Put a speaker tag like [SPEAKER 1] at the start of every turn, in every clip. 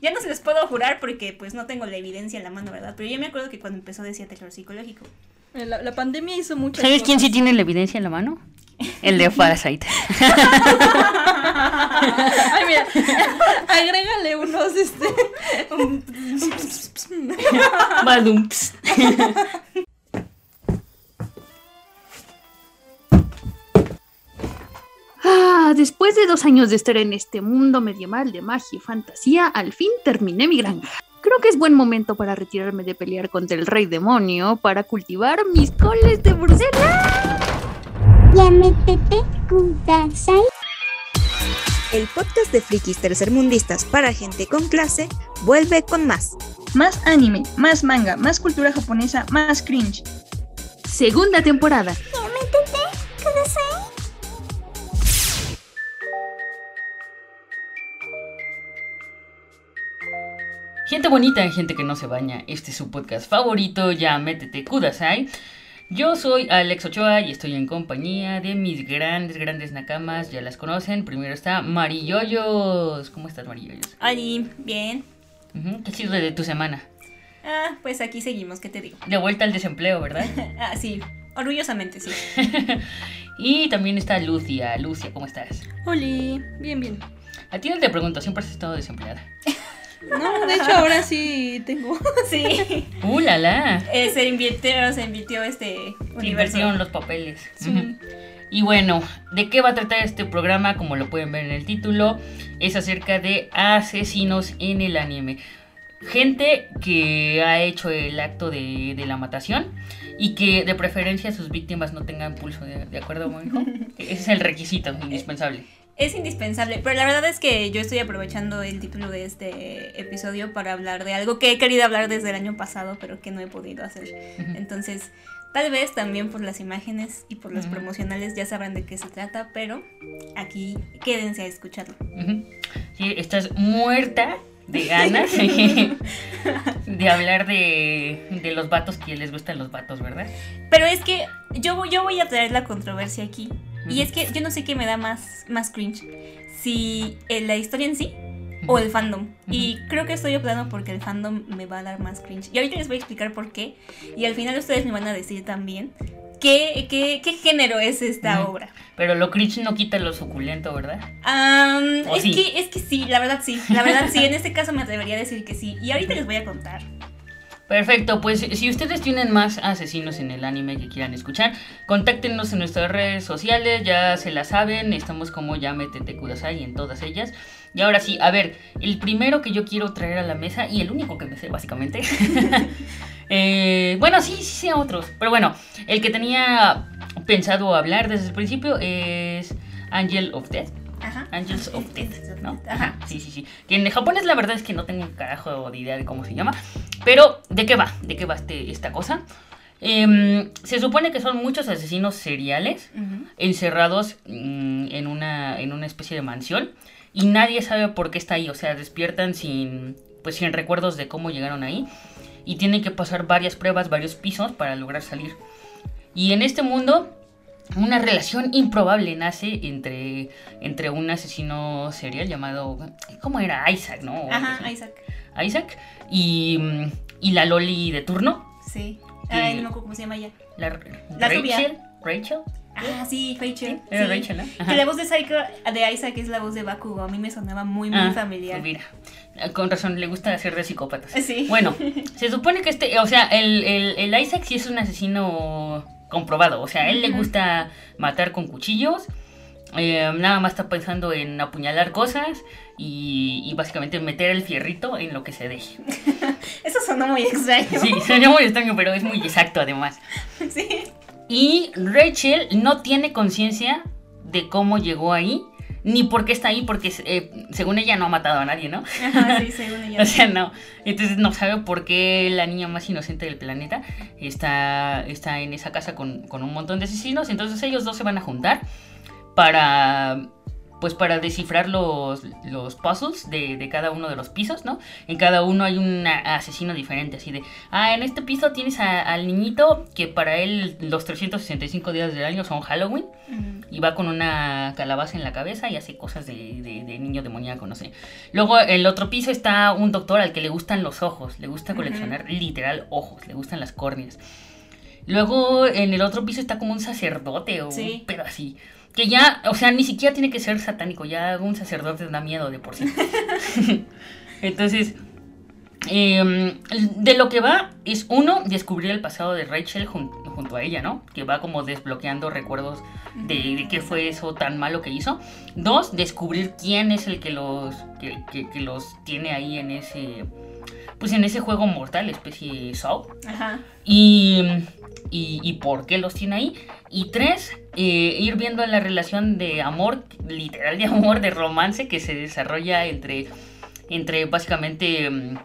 [SPEAKER 1] Ya no se les puedo jurar porque pues no tengo la evidencia en la mano, ¿verdad? Pero yo me acuerdo que cuando empezó decía terror psicológico.
[SPEAKER 2] Eh, La, la pandemia hizo mucho.
[SPEAKER 3] ¿Sabes quién sí tiene la evidencia en la mano? El de Parasite.
[SPEAKER 2] Ay, mira, agrégale unos, este. un-
[SPEAKER 3] Badumps. Ah, después de dos años de estar en este mundo medieval de magia y fantasía, al fin terminé mi granja. Creo que es buen momento para retirarme de pelear contra el rey demonio para cultivar mis coles de Bruselas.
[SPEAKER 4] El podcast de frikis tercermundistas para gente con clase vuelve con más.
[SPEAKER 2] Más anime, más manga, más cultura japonesa, más cringe.
[SPEAKER 3] Segunda temporada. Gente bonita, gente que no se baña, este es su podcast favorito, ya métete Kudasai. Yo soy Alex Ochoa y estoy en compañía de mis grandes, grandes nakamas, ya las conocen. Primero está Mariyoyos. ¿Cómo estás, Mariyoyos?
[SPEAKER 1] Ali, bien.
[SPEAKER 3] ¿Qué ha sido de tu semana?
[SPEAKER 1] Ah, pues aquí seguimos, ¿qué te digo?
[SPEAKER 3] De vuelta al desempleo, ¿verdad?
[SPEAKER 1] Ah, sí, orgullosamente sí.
[SPEAKER 3] y también está Lucia. Lucia, ¿cómo estás?
[SPEAKER 2] Oli, bien, bien.
[SPEAKER 3] A ti no te pregunto, siempre has estado desempleada.
[SPEAKER 2] No, de hecho ahora sí tengo.
[SPEAKER 1] Sí.
[SPEAKER 3] ¡Uh, la la!
[SPEAKER 1] Eh, se invirtió, se invirtió este universo.
[SPEAKER 3] Invirtieron los papeles.
[SPEAKER 2] Sí.
[SPEAKER 3] Y bueno, ¿de qué va a tratar este programa? Como lo pueden ver en el título, es acerca de asesinos en el anime. Gente que ha hecho el acto de, de la matación y que de preferencia sus víctimas no tengan pulso. ¿De, de acuerdo, Mónico? Ese es el requisito indispensable.
[SPEAKER 1] Es indispensable, pero la verdad es que yo estoy aprovechando el título de este episodio para hablar de algo que he querido hablar desde el año pasado, pero que no he podido hacer. Entonces, tal vez también por las imágenes y por
[SPEAKER 3] Ujú.
[SPEAKER 1] promocionales ya sabrán de qué se trata, pero aquí quédense a escucharlo.
[SPEAKER 3] Sí, estás muerta de ganas de hablar de, de los vatos que les gustan los vatos, ¿verdad?
[SPEAKER 1] Pero es que yo, yo voy a traer la controversia aquí. Y es que yo no sé qué me da más, más cringe. Si eh, la historia en sí o el fandom. Y creo que estoy optando porque el fandom me va a dar más cringe. Y ahorita les voy a explicar por qué. Y al final ustedes me van a decir también qué, qué, qué género es esta obra.
[SPEAKER 3] Pero lo cringe no quita lo suculento, ¿verdad? ¿O
[SPEAKER 1] es,
[SPEAKER 3] sí?
[SPEAKER 1] que, es que sí, la verdad sí. La verdad sí, en este caso me atrevería a decir que sí. Y ahorita les voy a contar.
[SPEAKER 3] Perfecto, pues si ustedes tienen más asesinos en el anime que quieran escuchar, contáctenos en nuestras redes sociales, ya se la saben, estamos como ya métete Kudasai en todas ellas. Y ahora sí, a ver, el primero que yo quiero traer a la mesa, y el único que me sé básicamente, eh, bueno, sí, sí sé otros, pero bueno, el que tenía pensado hablar desde el principio es Angel of Death.
[SPEAKER 1] Ajá.
[SPEAKER 3] Angels of Death, ¿no?
[SPEAKER 1] Ajá.
[SPEAKER 3] Sí, sí, sí. Que en japonés la verdad es que no tengo un carajo de idea de cómo se llama. Pero, ¿de qué va? ¿De qué va este, esta cosa? Em, se supone que son muchos asesinos seriales encerrados mm, en, una, en una especie de mansión y nadie sabe por qué está ahí. O sea, despiertan sin, pues, sin recuerdos de cómo llegaron ahí y tienen que pasar varias pruebas, varios pisos para lograr salir. Y en este mundo, una relación improbable nace entre, entre un asesino serial llamado, ¿cómo era? Isaac, ¿no?
[SPEAKER 1] Ajá. Isaac.
[SPEAKER 3] Isaac y, y la Loli de turno.
[SPEAKER 1] Sí. Ay, no me acuerdo cómo se llama ella.
[SPEAKER 3] La,
[SPEAKER 1] La
[SPEAKER 3] Rachel.
[SPEAKER 1] rubia.
[SPEAKER 3] Rachel.
[SPEAKER 1] Ah, sí, Rachel.
[SPEAKER 3] Era
[SPEAKER 1] sí.
[SPEAKER 3] Rachel, ¿no? Ajá.
[SPEAKER 1] Que la voz de, Psycho, de Isaac es la voz de Bakugo. A mí me sonaba muy, muy
[SPEAKER 3] Ah,
[SPEAKER 1] familiar.
[SPEAKER 3] pues mira, eh, con razón, le gusta hacer de psicópatas.
[SPEAKER 1] Sí.
[SPEAKER 3] Bueno, se supone que este, o sea, el, el, el Isaac sí es un asesino comprobado. O sea, a él le gusta matar con cuchillos. eh, nada más está pensando en apuñalar cosas y, y básicamente meter el fierrito en lo que se deje.
[SPEAKER 1] Eso sonó muy extraño.
[SPEAKER 3] Sí, suena muy extraño, pero es muy exacto además.
[SPEAKER 1] Sí.
[SPEAKER 3] Y Rachel no tiene conciencia de cómo llegó ahí, ni por qué está ahí, porque eh, según ella no ha matado a nadie, ¿no?
[SPEAKER 1] Ajá, sí, según ella.
[SPEAKER 3] O sea, no. Entonces no sabe por qué la niña más inocente del planeta está, está en esa casa con, con un montón de asesinos. Entonces ellos dos se van a juntar para pues para descifrar los, los puzzles de, de cada uno de los pisos, ¿no? En cada uno hay un asesino diferente, así de, ah, en este piso tienes a- al niñito que para él los 365 días del año son Halloween y va con una calabaza en la cabeza y hace cosas de, de- de niño demoníaco, no sé. Luego el otro piso está un doctor al que le gustan los ojos, le gusta coleccionar literal ojos, le gustan las córneas. Luego en el otro piso está como un sacerdote o
[SPEAKER 1] Sí.
[SPEAKER 3] un pedo así. Que ya, o sea, ni siquiera tiene que ser satánico, ya un sacerdote da miedo de por sí. Entonces, eh, de lo que va es uno, descubrir el pasado de Rachel jun- junto a ella, ¿no? Que va como desbloqueando recuerdos de, de qué fue eso tan malo que hizo. Dos, descubrir quién es el que los, que, que- que los tiene ahí en ese, pues en ese juego mortal, especie Saw.
[SPEAKER 1] Ajá.
[SPEAKER 3] Y, y, y por qué los tiene ahí. Y tres, eh, ir viendo la relación de amor, literal de amor, de romance que se desarrolla entre, entre básicamente mm,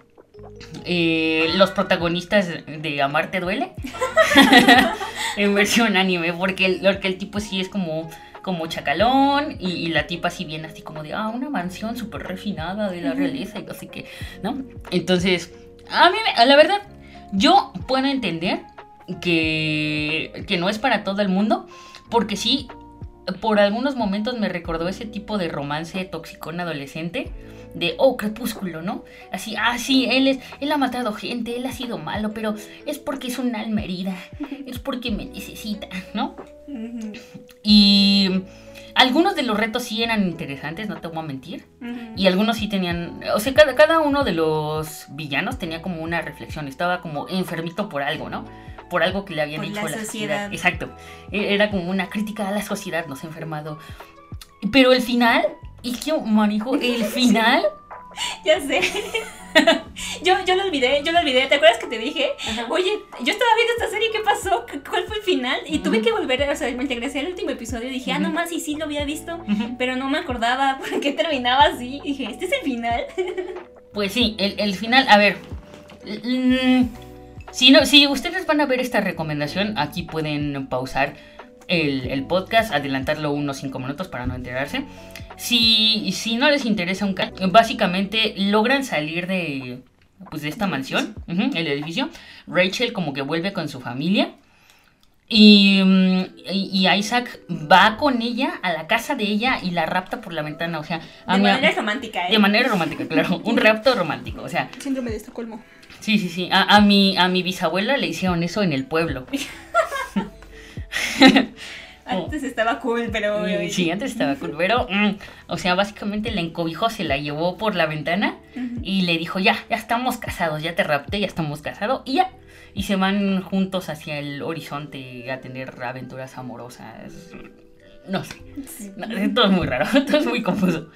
[SPEAKER 3] eh, los protagonistas de Amarte Duele. en versión anime, porque el, porque el tipo sí es como como chacalón y, y la tipa sí viene así como de, ah, una mansión súper refinada de la realeza y así que, ¿no? Entonces, a mí, la verdad, yo puedo entender que, que no es para todo el mundo, porque sí, por algunos momentos me recordó ese tipo de romance toxicón adolescente. De, oh, crepúsculo, ¿no? Así, ah, sí, él, es, él ha matado gente, él ha sido malo, pero es porque es un alma herida, es porque me necesita, ¿no? Y algunos de los retos sí eran interesantes, no te voy a mentir. Y algunos sí tenían, o sea, cada, cada uno de los villanos tenía como una reflexión, estaba como enfermito por algo, ¿no? Por algo que le habían
[SPEAKER 1] Por
[SPEAKER 3] dicho
[SPEAKER 1] la
[SPEAKER 3] a la
[SPEAKER 1] sociedad.
[SPEAKER 3] sociedad. Exacto. E- Era como una crítica a la sociedad, nos ha enfermado. Pero el final, y que marijo, el final,
[SPEAKER 1] Ya sé. yo, yo lo olvidé, yo lo olvidé. ¿Te acuerdas que te dije? Oye, yo estaba viendo esta serie, ¿qué pasó? ¿Qué- ¿Cuál fue el final? Y tuve que volver, o sea, me regresé al último episodio y dije, ah, no más, y sí lo había visto, pero no me acordaba por qué terminaba así. Y dije, ¿este es el final?
[SPEAKER 3] pues sí, el, el final, a ver. mm, Si, no, si ustedes van a ver esta recomendación, aquí pueden pausar el, el podcast, adelantarlo unos 5 minutos para no enterarse. Si, si no les interesa un ca- básicamente logran salir de, pues, de esta mansión, el edificio. Rachel como que vuelve con su familia. Y, mm, y- Isaac va con ella a la casa de ella y la rapta por la ventana. O sea,
[SPEAKER 1] De manera romántica, ¿eh?
[SPEAKER 3] de manera romántica, claro. Un rapto romántico. O sea,
[SPEAKER 2] Síndrome de Estocolmo.
[SPEAKER 3] Sí, sí, sí. A, a mi, a mi bisabuela le hicieron eso en el pueblo.
[SPEAKER 1] Antes estaba cool, pero...
[SPEAKER 3] Y- Sí, antes estaba cool. Pero, mm, o sea, básicamente la encobijó, se la llevó por la ventana y le dijo, ya, ya estamos casados, ya te rapté, ya estamos casados y ya. Y se van juntos hacia el horizonte a tener aventuras amorosas. No sé.
[SPEAKER 1] Sí.
[SPEAKER 3] No, todo es muy raro, todo es muy confuso.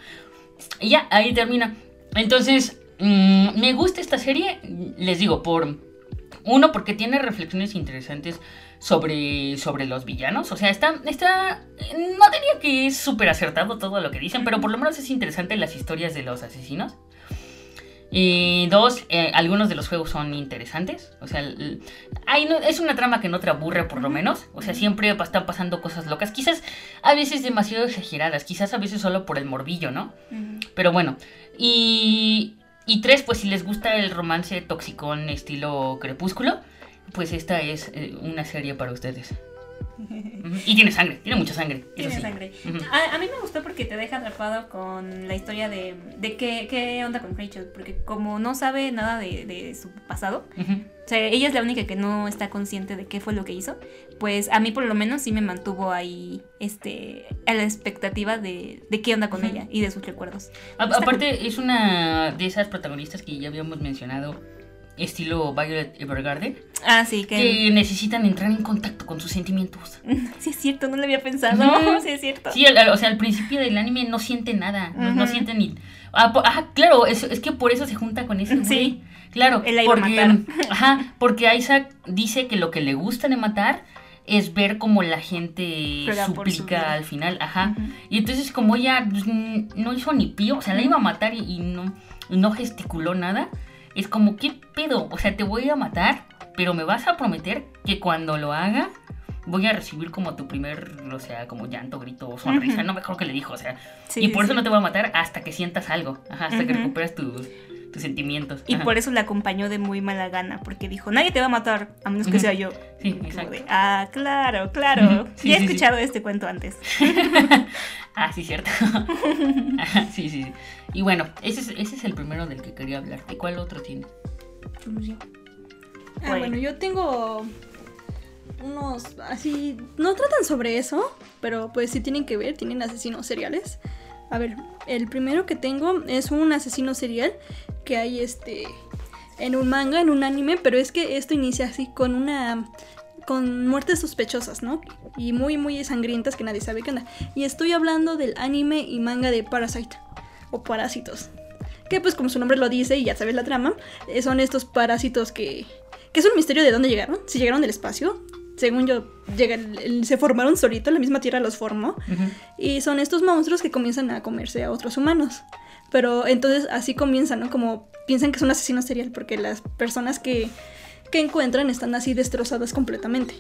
[SPEAKER 3] Y ya, ahí termina. Entonces, mm, me gusta esta serie, les digo, por uno, porque tiene reflexiones interesantes sobre, sobre los villanos. O sea, está, está, no diría que es súper acertado todo lo que dicen, pero por lo menos es interesante las historias de los asesinos. Y dos, eh, algunos de los juegos son interesantes. O sea, hay no- es una trama que no te aburre por lo menos. O sea, siempre están pasando cosas locas. Quizás a veces demasiado exageradas. Quizás a veces solo por el morbillo, ¿no? Pero bueno. Y, y tres, pues si les gusta el romance toxicón estilo crepúsculo, pues esta es eh, una serie para ustedes. Y tiene sangre, tiene mucha sangre.
[SPEAKER 1] Tiene
[SPEAKER 3] sí.
[SPEAKER 1] sangre. A, a mí me gustó porque te deja atrapado con la historia de, de qué, qué onda con Rachel. Porque como no sabe nada de, de su pasado, o sea, ella es la única que no está consciente de qué fue lo que hizo, pues a mí por lo menos sí me mantuvo ahí este, a la expectativa de, de qué onda con ella y de sus recuerdos.
[SPEAKER 3] A- aparte, es una de esas protagonistas que ya habíamos mencionado, estilo Violet Evergarden,
[SPEAKER 1] Ah, sí, que...
[SPEAKER 3] que necesitan entrar en contacto con sus sentimientos.
[SPEAKER 1] Sí es cierto, no lo había pensado.
[SPEAKER 3] Ujú.
[SPEAKER 1] Sí es cierto.
[SPEAKER 3] Sí, al- al- o sea, al principio del anime no siente nada, no, siente ni... Ah, po- ajá, claro, es, es que por eso se junta con ese güey.
[SPEAKER 1] Sí.
[SPEAKER 3] Claro,
[SPEAKER 1] la iba a
[SPEAKER 3] porque,
[SPEAKER 1] matar.
[SPEAKER 3] Ajá, porque Isaac dice que lo que le gusta de matar es ver como la gente suplica al final, ajá. Y entonces como ella pues, no hizo ni pío, o sea, la iba a matar y, y no, y no gesticuló nada, es como, ¿qué pedo? O sea, te voy a matar, pero me vas a prometer que cuando lo haga voy a recibir como tu primer, o sea, como llanto, grito sonrisa.
[SPEAKER 1] Ujú.
[SPEAKER 3] No me acuerdo que le dijo, o sea.
[SPEAKER 1] Sí,
[SPEAKER 3] y por
[SPEAKER 1] sí.
[SPEAKER 3] eso no te voy a matar hasta que sientas algo, ajá, hasta que recuperas tus, tus sentimientos.
[SPEAKER 1] Y
[SPEAKER 3] ajá.
[SPEAKER 1] por eso la acompañó de muy mala gana, porque dijo, nadie te va a matar, a menos que sea yo.
[SPEAKER 3] Sí, exacto.
[SPEAKER 1] de, ah, claro, claro.
[SPEAKER 3] Sí,
[SPEAKER 1] ya he escuchado este cuento antes.
[SPEAKER 3] Ah, sí, cierto. Sí, sí, sí. Y bueno, ese es, ese es el primero del que quería hablarte. ¿Cuál otro tiene?
[SPEAKER 5] Ah,
[SPEAKER 1] Bueno.
[SPEAKER 5] bueno, yo tengo unos así, no tratan sobre eso, pero pues sí tienen que ver, tienen asesinos seriales. A ver, el primero que tengo es un asesino serial que hay este en un manga, en un anime, pero es que esto inicia así con una con muertes sospechosas, ¿no? Y muy muy sangrientas que nadie sabe qué onda. Y estoy hablando del anime y manga de Parasite o Parásitos. Que pues como su nombre lo dice y ya sabes la trama, eh, son estos parásitos que que es un misterio de dónde llegaron, si llegaron del espacio. Según yo, llegan, se formaron solito, la misma Tierra los formó. Y son estos monstruos que comienzan a comerse a otros humanos. Pero entonces así comienzan, ¿no? Como piensan que es un asesino serial porque las personas que, que encuentran están así destrozadas completamente.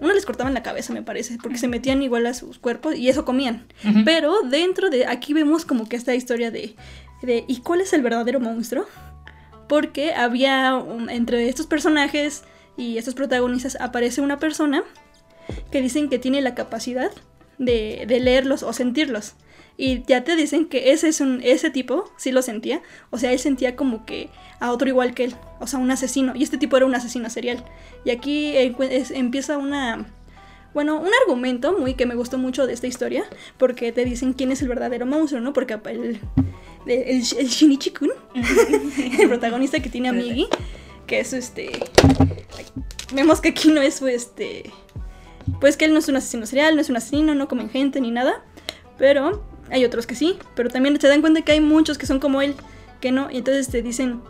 [SPEAKER 5] Uno les cortaban la cabeza, me parece, porque se metían igual a sus cuerpos y eso comían. Pero dentro de aquí vemos como que esta historia de, de ¿y cuál es el verdadero monstruo? Porque había un- entre estos personajes y estos protagonistas aparece una persona que dicen que tiene la capacidad de, de leerlos o sentirlos. Y ya te dicen que ese es un, ese tipo sí lo sentía. O sea, él sentía como que a otro igual que él. O sea, un asesino. Y este tipo era un asesino serial. Y aquí encue- es- empieza una. Bueno, un argumento muy que me gustó mucho de esta historia. Porque te dicen quién es el verdadero monstruo, ¿no? Porque el, el, el Shinichi-kun, el protagonista que tiene a Migi, que es este. Vemos que aquí no es este. Pues que él no es un asesino serial, no es un asesino, no comen gente ni nada. Pero hay otros que sí. Pero también se dan cuenta que hay muchos que son como él, que no. Y entonces te dicen.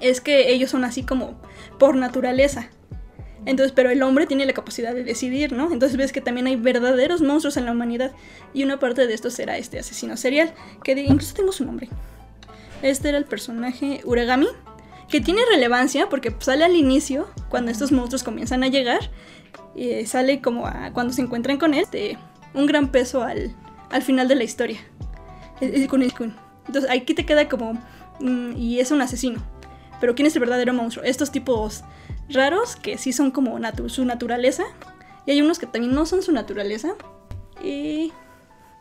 [SPEAKER 5] Es que ellos son así como por naturaleza. Entonces, pero el hombre tiene la capacidad de decidir, ¿no? Entonces ves que también hay verdaderos monstruos en la humanidad. Y una parte de esto será este asesino serial. Que de- incluso tengo su nombre. Este era el personaje Uragami. Que tiene relevancia porque sale al inicio, cuando estos monstruos comienzan a llegar. Y sale como cuando se encuentran con él. de un gran peso al, al final de la historia. Es- es con el Kun. Entonces aquí te queda como. mm, y es un asesino. Pero ¿quién es el verdadero monstruo? Estos tipos raros que sí son como natu- su naturaleza. Y hay unos que también no son su naturaleza. Y.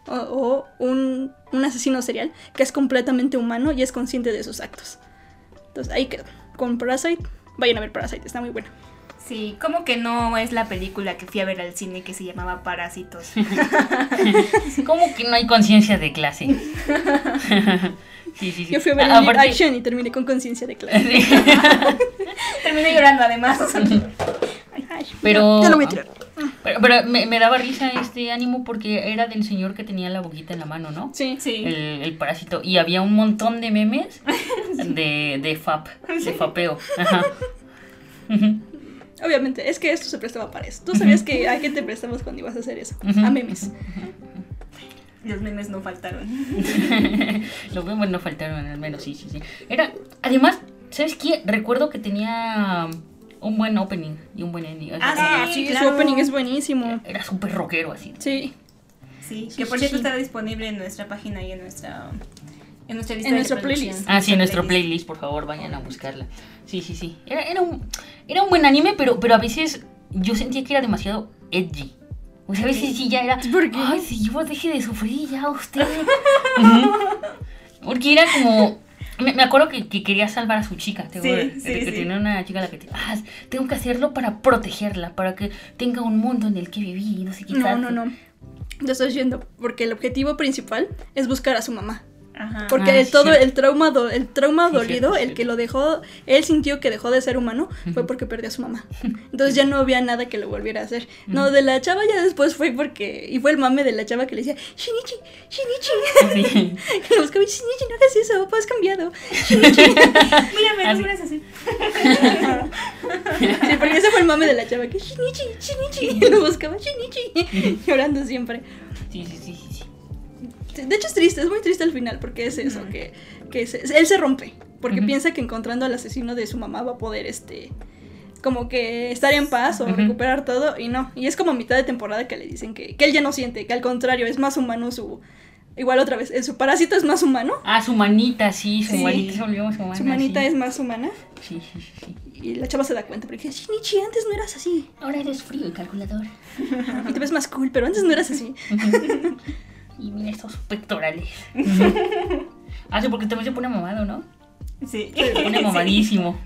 [SPEAKER 5] O, o un, un asesino serial que es completamente humano y es consciente de sus actos. Entonces ahí quedó. Con Parasite. Vayan a ver Parasite, está muy bueno.
[SPEAKER 1] Sí, como que no es la película que fui a ver al cine que se llamaba Parásitos.
[SPEAKER 3] ¿Cómo que no hay conciencia de clase? sí, sí, sí.
[SPEAKER 5] Yo fui a ver
[SPEAKER 3] Ah,
[SPEAKER 5] action y terminé con conciencia de clase.
[SPEAKER 3] Sí.
[SPEAKER 1] Terminé llorando además.
[SPEAKER 5] Ay,
[SPEAKER 3] Pero,
[SPEAKER 5] ya lo voy a tirar.
[SPEAKER 3] pero, pero me, me daba risa este ánimo porque era del señor que tenía la boquita en la mano, ¿no?
[SPEAKER 5] Sí.
[SPEAKER 1] Sí.
[SPEAKER 3] El, el parásito. Y había un montón de memes de, de FAP, de fapeo. Ajá.
[SPEAKER 5] Obviamente, es que esto se prestaba para eso. Tú sabías que a qué te prestamos cuando ibas a hacer eso. A memes.
[SPEAKER 1] Los memes no faltaron.
[SPEAKER 3] Los memes no faltaron, al menos, sí, sí, sí. Era, además, ¿sabes qué? Recuerdo que tenía un buen opening y un buen ending.
[SPEAKER 1] Ah,
[SPEAKER 5] Sí,
[SPEAKER 1] claro.
[SPEAKER 5] su opening es buenísimo.
[SPEAKER 3] Era súper rockero así.
[SPEAKER 5] Sí.
[SPEAKER 1] Sí,
[SPEAKER 5] Sí,
[SPEAKER 1] que por
[SPEAKER 5] sí,
[SPEAKER 1] cierto
[SPEAKER 5] sí.
[SPEAKER 1] estará disponible en nuestra página y en nuestra en nuestra lista
[SPEAKER 5] En
[SPEAKER 1] de
[SPEAKER 5] nuestra playlist.
[SPEAKER 3] Ah, sí, en nuestro playlist, por favor, vayan a buscarla. Sí, sí, sí. Era, era, un, era un buen anime, pero, pero a veces yo sentía que era demasiado edgy. O sea, a veces sí ya era.
[SPEAKER 5] ¿Por qué?
[SPEAKER 3] Ay, señor, deje de sufrir ya usted. Porque era como. Me, me acuerdo que, que quería salvar a su chica. ¿te
[SPEAKER 1] Sí, sí,
[SPEAKER 3] que
[SPEAKER 1] sí.
[SPEAKER 3] tenía una chica a la que. te- ah, tengo que hacerlo para protegerla, para que tenga un mundo en el que vivir y no sé qué
[SPEAKER 5] No, no, no. Te estoy yendo. Porque el objetivo principal es buscar a su mamá.
[SPEAKER 1] Ajá.
[SPEAKER 5] Porque
[SPEAKER 3] Ah, sí,
[SPEAKER 5] todo el trauma, do- el trauma
[SPEAKER 3] Sí,
[SPEAKER 5] dolido,
[SPEAKER 3] cierto,
[SPEAKER 5] el
[SPEAKER 3] cierto.
[SPEAKER 5] que lo dejó, él sintió que dejó de ser humano, fue porque perdió a su mamá. Entonces ya no había nada que lo volviera a hacer. No, de la chava ya después fue porque, y fue el mame de la chava que le decía, Shinichi, Shinichi.
[SPEAKER 3] Sí.
[SPEAKER 5] Que lo buscaba, Shinichi, no hagas eso, pues has cambiado.
[SPEAKER 1] Mírame,
[SPEAKER 3] Así.
[SPEAKER 1] no eres así.
[SPEAKER 5] Sí, porque ese fue el mame de la chava, que Shinichi, Shinichi. Y lo buscaba, Shinichi. Llorando siempre.
[SPEAKER 3] Sí, sí, sí.
[SPEAKER 5] De hecho es triste, es muy triste al final, porque es eso, que, que se- él se rompe. Porque piensa que encontrando al asesino de su mamá va a poder, este... como que estar en paz o recuperar todo y no. Y es como a mitad de temporada que le dicen que, que él ya no siente, que al contrario es más humano su... Igual otra vez, eh, su parásito es más humano,
[SPEAKER 3] Ah, su manita, sí, su
[SPEAKER 5] Sí.
[SPEAKER 3] manita se volvió más humana.
[SPEAKER 5] su manita
[SPEAKER 3] sí.
[SPEAKER 5] es más humana.
[SPEAKER 3] Sí, sí, sí.
[SPEAKER 5] Y la chava se da cuenta porque dice, Shinichi, antes no eras así.
[SPEAKER 3] Ahora eres frío y calculador.
[SPEAKER 5] Y te ves más cool, pero antes no eras así.
[SPEAKER 3] Y mira estos pectorales. ah, sí, porque también se pone mamado, ¿no?
[SPEAKER 1] Sí.
[SPEAKER 3] Se pone
[SPEAKER 1] Sí.
[SPEAKER 3] mamadísimo.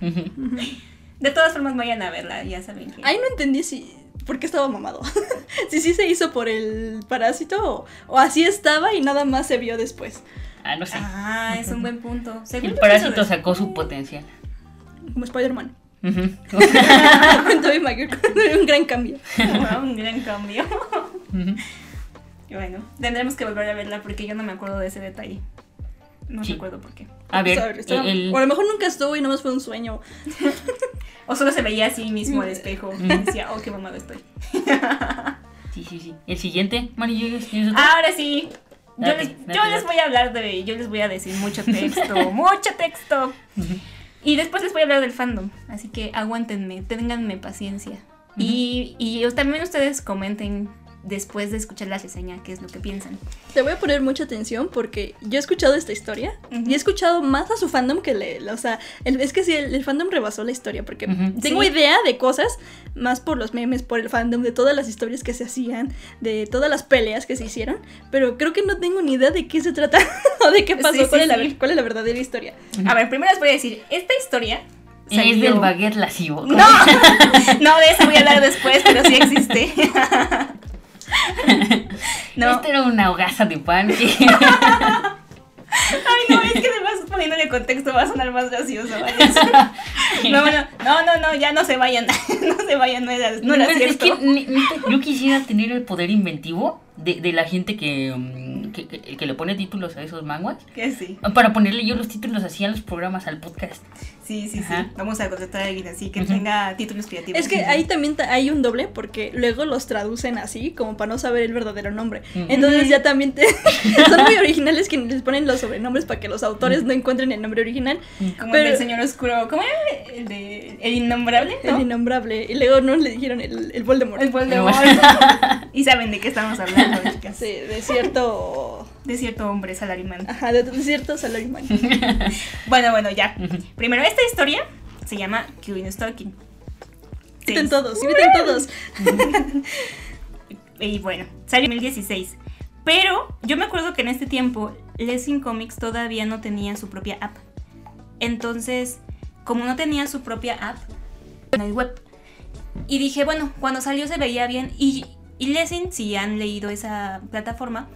[SPEAKER 1] De todas formas, vayan a verla, ya saben que.
[SPEAKER 5] Ahí no entendí si... ¿Por qué estaba mamado? si sí se hizo por el parásito o, o así estaba y nada más se vio después.
[SPEAKER 3] Ah, no sé.
[SPEAKER 1] Ah, es un buen punto. Según
[SPEAKER 3] El parásito sacó su potencial.
[SPEAKER 5] Como Spider-Man. Tobey Maguire, un gran cambio.
[SPEAKER 1] Wow, un gran cambio. Y bueno, tendremos que volver a verla porque yo no me acuerdo de ese detalle. No
[SPEAKER 3] Sí.
[SPEAKER 1] recuerdo por qué.
[SPEAKER 3] A ver,
[SPEAKER 5] estaba-
[SPEAKER 3] el-
[SPEAKER 5] O a lo mejor nunca estuvo y nomás fue un sueño.
[SPEAKER 1] O solo se veía así mismo
[SPEAKER 5] Mm.
[SPEAKER 1] al espejo.
[SPEAKER 3] Mm.
[SPEAKER 1] Y decía, oh, qué mamado estoy.
[SPEAKER 3] Sí, sí, sí. El siguiente, Mari, ¿tienes tienes otro?
[SPEAKER 1] Ahora sí. Yo,
[SPEAKER 3] Date,
[SPEAKER 1] les,
[SPEAKER 3] date,
[SPEAKER 1] yo les voy a hablar de. Yo les voy a decir mucho texto. mucho texto. Y después les voy a hablar del fandom. Así que aguántenme, ténganme paciencia. Y, y también ustedes comenten después de escuchar la reseña qué es lo que piensan.
[SPEAKER 5] Te voy a poner mucha atención porque yo he escuchado esta historia y he escuchado más a su fandom que le. O sea, el- es que sí, el, el fandom rebasó la historia porque tengo
[SPEAKER 1] Sí.
[SPEAKER 5] idea de cosas más por los memes, por el fandom, de todas las historias que se hacían, de todas las peleas que se hicieron, pero creo que no tengo ni idea de qué se trata o de qué pasó,
[SPEAKER 1] Sí, sí,
[SPEAKER 5] cuál, es la, cuál es la verdadera historia.
[SPEAKER 1] A ver, primero les voy a decir, esta historia.
[SPEAKER 3] Es
[SPEAKER 1] salió-
[SPEAKER 3] del baguette lascivo.
[SPEAKER 1] No, no, de esa voy a hablar después, pero sí existe. No,
[SPEAKER 3] Esta era una hogaza de pan. que-
[SPEAKER 1] ay no, es que además poniéndole contexto va a sonar más gracioso. No, no, no, no, no, ya no se vayan, no se vayan, no era, no era
[SPEAKER 3] Bueno, es
[SPEAKER 1] cierto.
[SPEAKER 3] que yo quisiera tener el poder inventivo de, de la gente que, mm, que, que- que le pone títulos a esos manguas.
[SPEAKER 1] Que sí,
[SPEAKER 3] Para ponerle yo los títulos así a los programas, al podcast.
[SPEAKER 1] Sí, sí, sí. Vamos a contratar a alguien así que tenga títulos creativos.
[SPEAKER 5] Es que ahí también ta- hay un doble porque luego los traducen así como para no saber el verdadero nombre. Entonces ya también te... son muy originales quienes les ponen los sobrenombres para que los autores no encuentren el nombre original.
[SPEAKER 1] Como
[SPEAKER 5] pero-
[SPEAKER 1] el del señor oscuro. ¿Cómo era el de el innombrable? ¿no?
[SPEAKER 5] El innombrable. Y luego no le dijeron el, el Voldemort.
[SPEAKER 1] El Voldemort. y saben de qué estamos hablando, chicas.
[SPEAKER 5] Sí, de cierto...
[SPEAKER 1] De cierto hombre salarimán.
[SPEAKER 5] Ajá, de, de cierto salaryman.
[SPEAKER 1] Bueno, bueno, ya. Primero, esta historia se llama Killing Stalking.
[SPEAKER 5] Inviten todos, inviten todos.
[SPEAKER 1] Y bueno, salió en 2016. Pero yo me acuerdo que en este tiempo Lessing Comics todavía no tenía su propia app. Entonces, como no tenía su propia app en el web. Y dije, bueno, cuando salió se veía bien. Y, y Lessing, si han leído esa plataforma,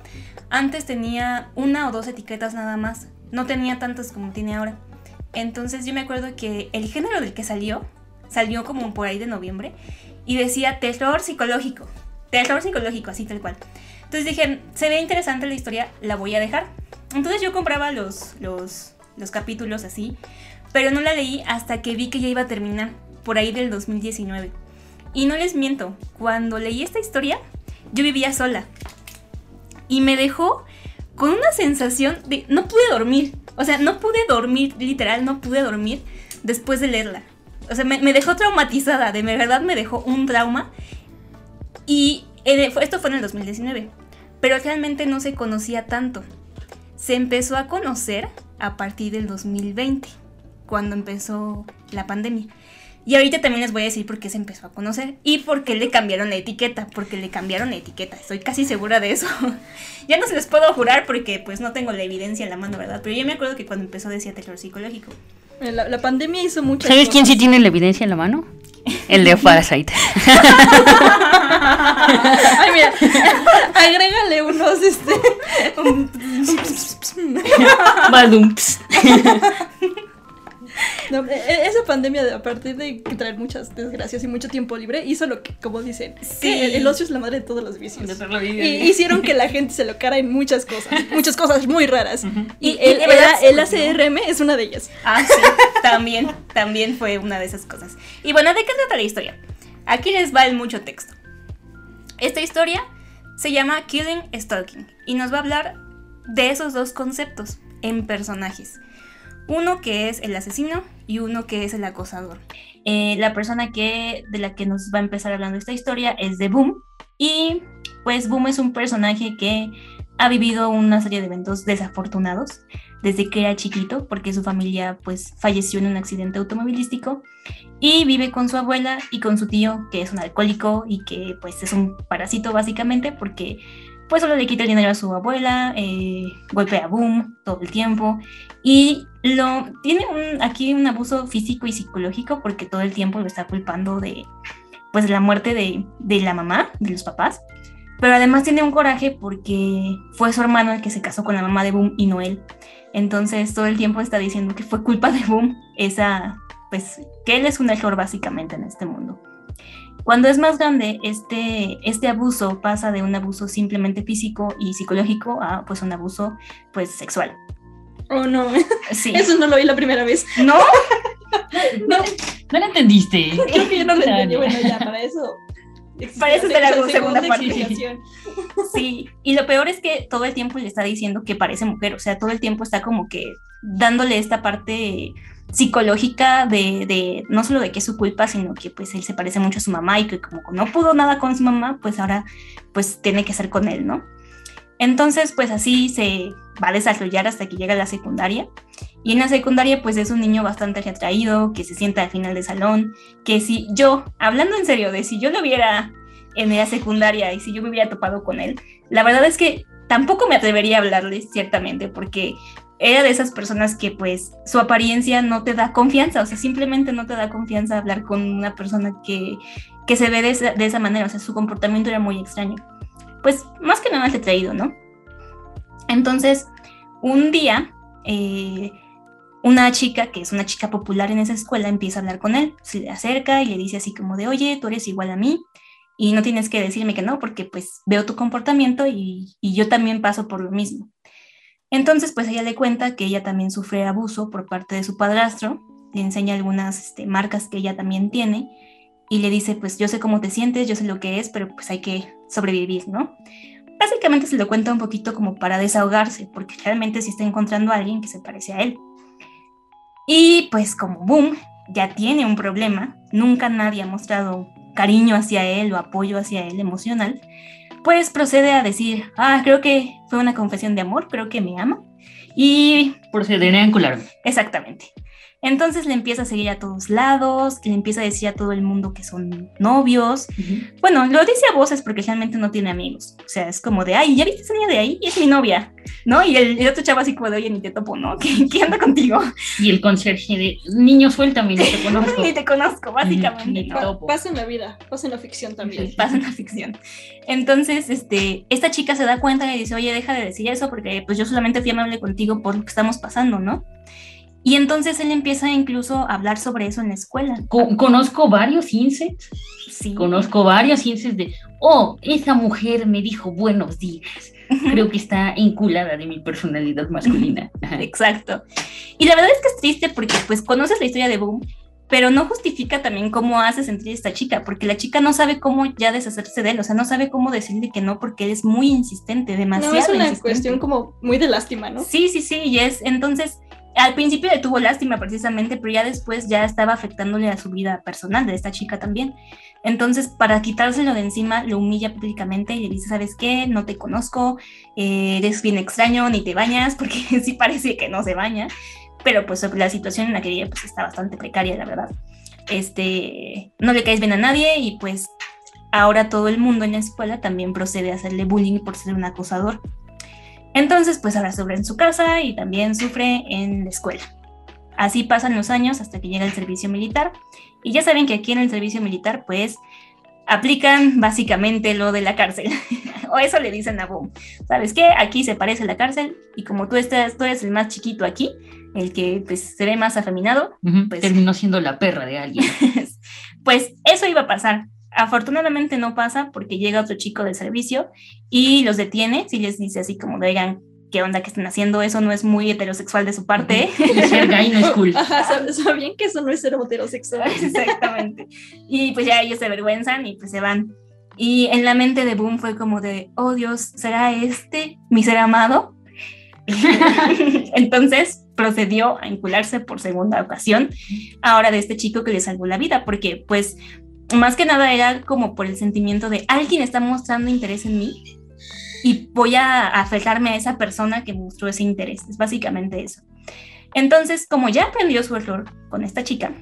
[SPEAKER 1] antes tenía una o dos etiquetas nada más. No tenía tantas como tiene ahora. Entonces yo me acuerdo que el género del que salió, salió como por ahí de noviembre. Y decía terror psicológico. Terror psicológico, así tal cual. Entonces dije, se ve interesante la historia, la voy a dejar. Entonces yo compraba los, los, los capítulos así, pero no la leí hasta que vi que ya iba a terminar, por ahí del 2019. Y no les miento, cuando leí esta historia, yo vivía sola. Y me dejó con una sensación de no pude dormir. O sea, no pude dormir, literal, no pude dormir después de leerla. O sea, me, dejó traumatizada, de verdad me dejó un trauma. Y eh, esto fue en el 2019, pero realmente no se conocía tanto. Se empezó a conocer a partir del 2020, cuando empezó la pandemia. Y ahorita también les voy a decir por qué se empezó a conocer y por qué le cambiaron la etiqueta, porque le cambiaron la etiqueta, estoy casi segura de eso. ya no se les puedo jurar porque pues no tengo la evidencia en la mano, ¿verdad? Pero yo me acuerdo que cuando empezó decía terror psicológico.
[SPEAKER 5] La, la pandemia hizo muchas
[SPEAKER 3] ¿Sabes quién sí tiene la evidencia en la mano? El de Parasite.
[SPEAKER 5] Ay, mira, agrégale unos, este... un-. No, e- e- esa pandemia, a partir de traer muchas desgracias y mucho tiempo libre, hizo lo que, como dicen,
[SPEAKER 1] Sí.
[SPEAKER 5] que el, el ocio es la madre de todos los vicios. Y hicieron que la gente se lo cara en muchas cosas, muchas cosas muy raras.
[SPEAKER 1] Y-
[SPEAKER 5] Y
[SPEAKER 1] y
[SPEAKER 5] el, el- el. ACRM es una de ellas.
[SPEAKER 1] Ah, sí, también, también fue una de esas cosas. Y bueno, ¿de qué trata la historia? Aquí les va el mucho texto. Esta historia se llama Killing Stalking y nos va a hablar de esos dos conceptos en personajes. Uno que es el asesino y uno que es el acosador. Eh, la persona que, de la que nos va a empezar hablando esta historia es de Boom. Y pues Boom es un personaje que ha vivido una serie de eventos desafortunados desde que era chiquito, porque su familia pues falleció en un accidente automovilístico y vive con su abuela y con su tío, que es un alcohólico y que pues es un parásito básicamente, porque pues solo le quita el dinero a su abuela, eh, golpea a Boom todo el tiempo y lo tiene un, aquí un abuso físico y psicológico porque todo el tiempo lo está culpando de pues la muerte de, de la mamá, de los papás. Pero además tiene un coraje porque fue su hermano el que se casó con la mamá de Boom y no él. Entonces todo el tiempo está diciendo que fue culpa de Boom, esa, pues que él es un error básicamente en este mundo. Cuando es más grande, este, este abuso pasa de un abuso simplemente físico y psicológico a pues un abuso pues sexual.
[SPEAKER 5] Oh, no.
[SPEAKER 1] Sí.
[SPEAKER 5] Eso no lo vi la primera vez.
[SPEAKER 1] ¿No?
[SPEAKER 3] No, no lo entendiste.
[SPEAKER 5] Creo que yo no lo entendí. Bueno, ya, para eso.
[SPEAKER 1] Para eso te la hago segunda parte. Sí, y lo peor es que todo el tiempo le está diciendo que parece mujer, o sea, todo el tiempo está como que dándole esta parte psicológica de, de no solo de que es su culpa, sino que pues él se parece mucho a su mamá y que como no pudo nada con su mamá, pues ahora pues tiene que ser con él, ¿no? Entonces pues así se va a desarrollar hasta que llega a la secundaria. Y en la secundaria pues es un niño bastante retraído, que se sienta al final del salón, que si yo, hablando en serio de si yo lo viera en la secundaria y si yo me hubiera topado con él, la verdad es que tampoco me atrevería a hablarle ciertamente porque era de esas personas que pues su apariencia no te da confianza, o sea, simplemente no te da confianza hablar con una persona que, que se ve de esa, de esa manera, o sea, su comportamiento era muy extraño. Pues más que nada retraído, ¿no? Entonces, un día, eh, una chica, que es una chica popular en esa escuela, empieza a hablar con él, se le acerca y le dice así como de, oye, tú eres igual a mí y no tienes que decirme que no, porque pues veo tu comportamiento y, y yo también paso por lo mismo. Entonces, pues ella le cuenta que ella también sufre abuso por parte de su padrastro, le enseña algunas este, marcas que ella también tiene y le dice, pues yo sé cómo te sientes, yo sé lo que es, pero pues hay que sobrevivir, ¿no? Básicamente se lo cuenta un poquito como para desahogarse, porque realmente sí está encontrando a alguien que se parece a él. Y pues como Boom ya tiene un problema, nunca nadie ha mostrado cariño hacia él o apoyo hacia él emocional, pues procede a decir, ah, creo que fue una confesión de amor, creo que me ama. Y
[SPEAKER 3] Procederé a encularme.
[SPEAKER 1] exactamente. Entonces le empieza a seguir a todos lados, le empieza a decir a todo el mundo que son novios. Bueno, lo dice a voces porque realmente no tiene amigos. O sea, es como de, ay, ¿ya viste esa niña de ahí? Es mi novia, ¿no? Y el, el otro chavo así como de, oye, ni te topo, ¿no? ¿Qué, qué anda contigo?
[SPEAKER 3] Y el conserje de, niño, suéltame, no te conozco.
[SPEAKER 1] ni te conozco, básicamente.
[SPEAKER 3] Ni te
[SPEAKER 1] ¿no?
[SPEAKER 3] topo.
[SPEAKER 5] Pasa en la vida, pasa en la ficción también.
[SPEAKER 1] pasa en la ficción. Entonces, este, esta chica se da cuenta y dice, oye, deja de decir eso porque pues yo solamente fui amable contigo por lo que estamos pasando, ¿no? Y entonces él empieza incluso a hablar sobre eso en la escuela.
[SPEAKER 3] Co- conozco varios insects,
[SPEAKER 1] Sí.
[SPEAKER 3] conozco varios insects de, oh, esa mujer me dijo buenos días. Creo que está enculada de mi personalidad masculina.
[SPEAKER 1] Exacto. Y la verdad es que es triste porque pues conoces la historia de Boom, pero no justifica también cómo hace sentir esta chica, porque la chica no sabe cómo ya deshacerse de él, o sea, no sabe cómo decirle que no porque él es muy insistente, demasiado
[SPEAKER 5] No, es una
[SPEAKER 1] insistente.
[SPEAKER 5] cuestión como muy de lástima, ¿no?
[SPEAKER 1] Sí, sí, sí, y es entonces al principio le tuvo lástima precisamente, pero ya después ya estaba afectándole a su vida personal de esta chica también. Entonces, para quitárselo de encima, lo humilla públicamente y le dice, ¿sabes qué? No te conozco, eh, eres bien extraño, ni te bañas, porque sí parece que no se baña, pero pues la situación en la que ella pues está bastante precaria, la verdad. Este, no le caes bien a nadie y pues ahora todo el mundo en la escuela también procede a hacerle bullying por ser un acosador. Entonces, pues ahora sufre en su casa y también sufre en la escuela. Así pasan los años hasta que llega el servicio militar. Y ya saben que aquí en el servicio militar, pues, aplican básicamente lo de la cárcel. o eso le dicen a Boom. ¿Sabes qué? Aquí se parece a la cárcel y como tú, estás, tú eres el más chiquito aquí, el que pues, se ve más afeminado,
[SPEAKER 3] Ujú,
[SPEAKER 1] Pues-
[SPEAKER 3] Terminó siendo la perra de alguien.
[SPEAKER 1] pues eso iba a pasar. Afortunadamente no pasa porque llega otro chico del servicio y los detiene, si les dice así como, de, oigan, ¿qué onda que están haciendo? Eso no es muy heterosexual de su parte.
[SPEAKER 3] Y ser gay no es cool.
[SPEAKER 5] Ajá, sab- ¿sabían que eso no es ser heterosexual?
[SPEAKER 1] Exactamente. Y pues ya ellos se avergüenzan y pues se van. Y en la mente de Boom fue como de, oh Dios, ¿será este mi ser amado? Entonces, procedió a encularse por segunda ocasión, ahora de este chico que le salvó la vida, porque pues más que nada era como por el sentimiento de alguien está mostrando interés en mí y voy a aferrarme a esa persona que mostró ese interés. Es básicamente eso. Entonces, como ya aprendió su error con esta chica,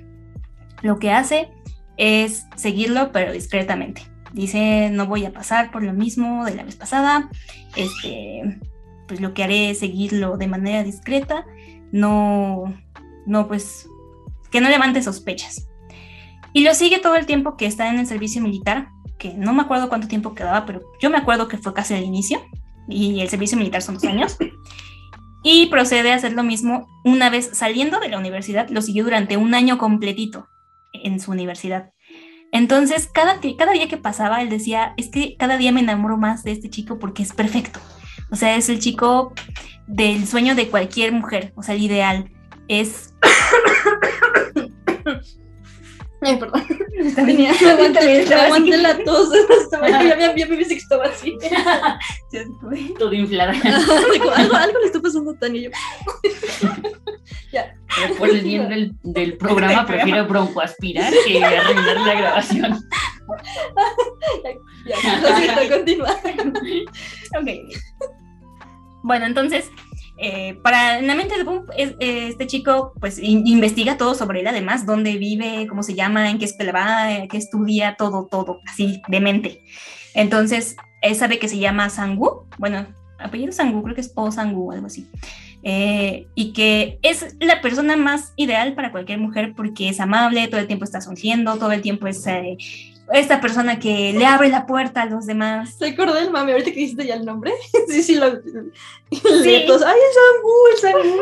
[SPEAKER 1] lo que hace es seguirlo, pero discretamente. Dice, no voy a pasar por lo mismo de la vez pasada, este, pues lo que haré es seguirlo de manera discreta, no, no, pues, que no levante sospechas. Y lo sigue todo el tiempo que está en el servicio militar, que no me acuerdo cuánto tiempo quedaba, pero yo me acuerdo que fue casi al inicio, y el servicio militar son dos años. Y procede a hacer lo mismo una vez saliendo de la universidad, lo siguió durante un año completito en su universidad. Entonces, cada, cada día que pasaba, él decía, es que cada día me enamoro más de este chico porque es perfecto. O sea, es el chico del sueño de cualquier mujer, o sea, el ideal. Es...
[SPEAKER 5] Ay, perdón. Aguanté, me aguanté la tos. Ya, me pensé que estaba así.
[SPEAKER 3] Todo inflada.
[SPEAKER 5] algo, algo, le está pasando a Tania. Yo. ya.
[SPEAKER 3] Pero por el bien del, del programa prefiero broncoaspirar que arruinar la grabación.
[SPEAKER 5] Ya, lo siento, continúa.
[SPEAKER 1] Ok. Bueno, entonces, eh, para la mente de es- eh, este chico pues in- investiga todo sobre él, además, dónde vive, cómo se llama, en qué escuela va, eh, qué estudia, todo, todo, así, de mente. Entonces, él sabe que se llama Sangu, bueno, apellido Sangu, creo que es O Sangu, algo así. Eh, y que es la persona más ideal para cualquier mujer porque es amable, todo el tiempo está sonriendo, todo el tiempo es eh, esta persona que le abre la puerta a los demás.
[SPEAKER 5] Recordé el mami, ahorita que dijiste ya el nombre. Sí, sí, lo.
[SPEAKER 1] Sí.
[SPEAKER 5] Todos, Ay, es Sangu, el Sangu.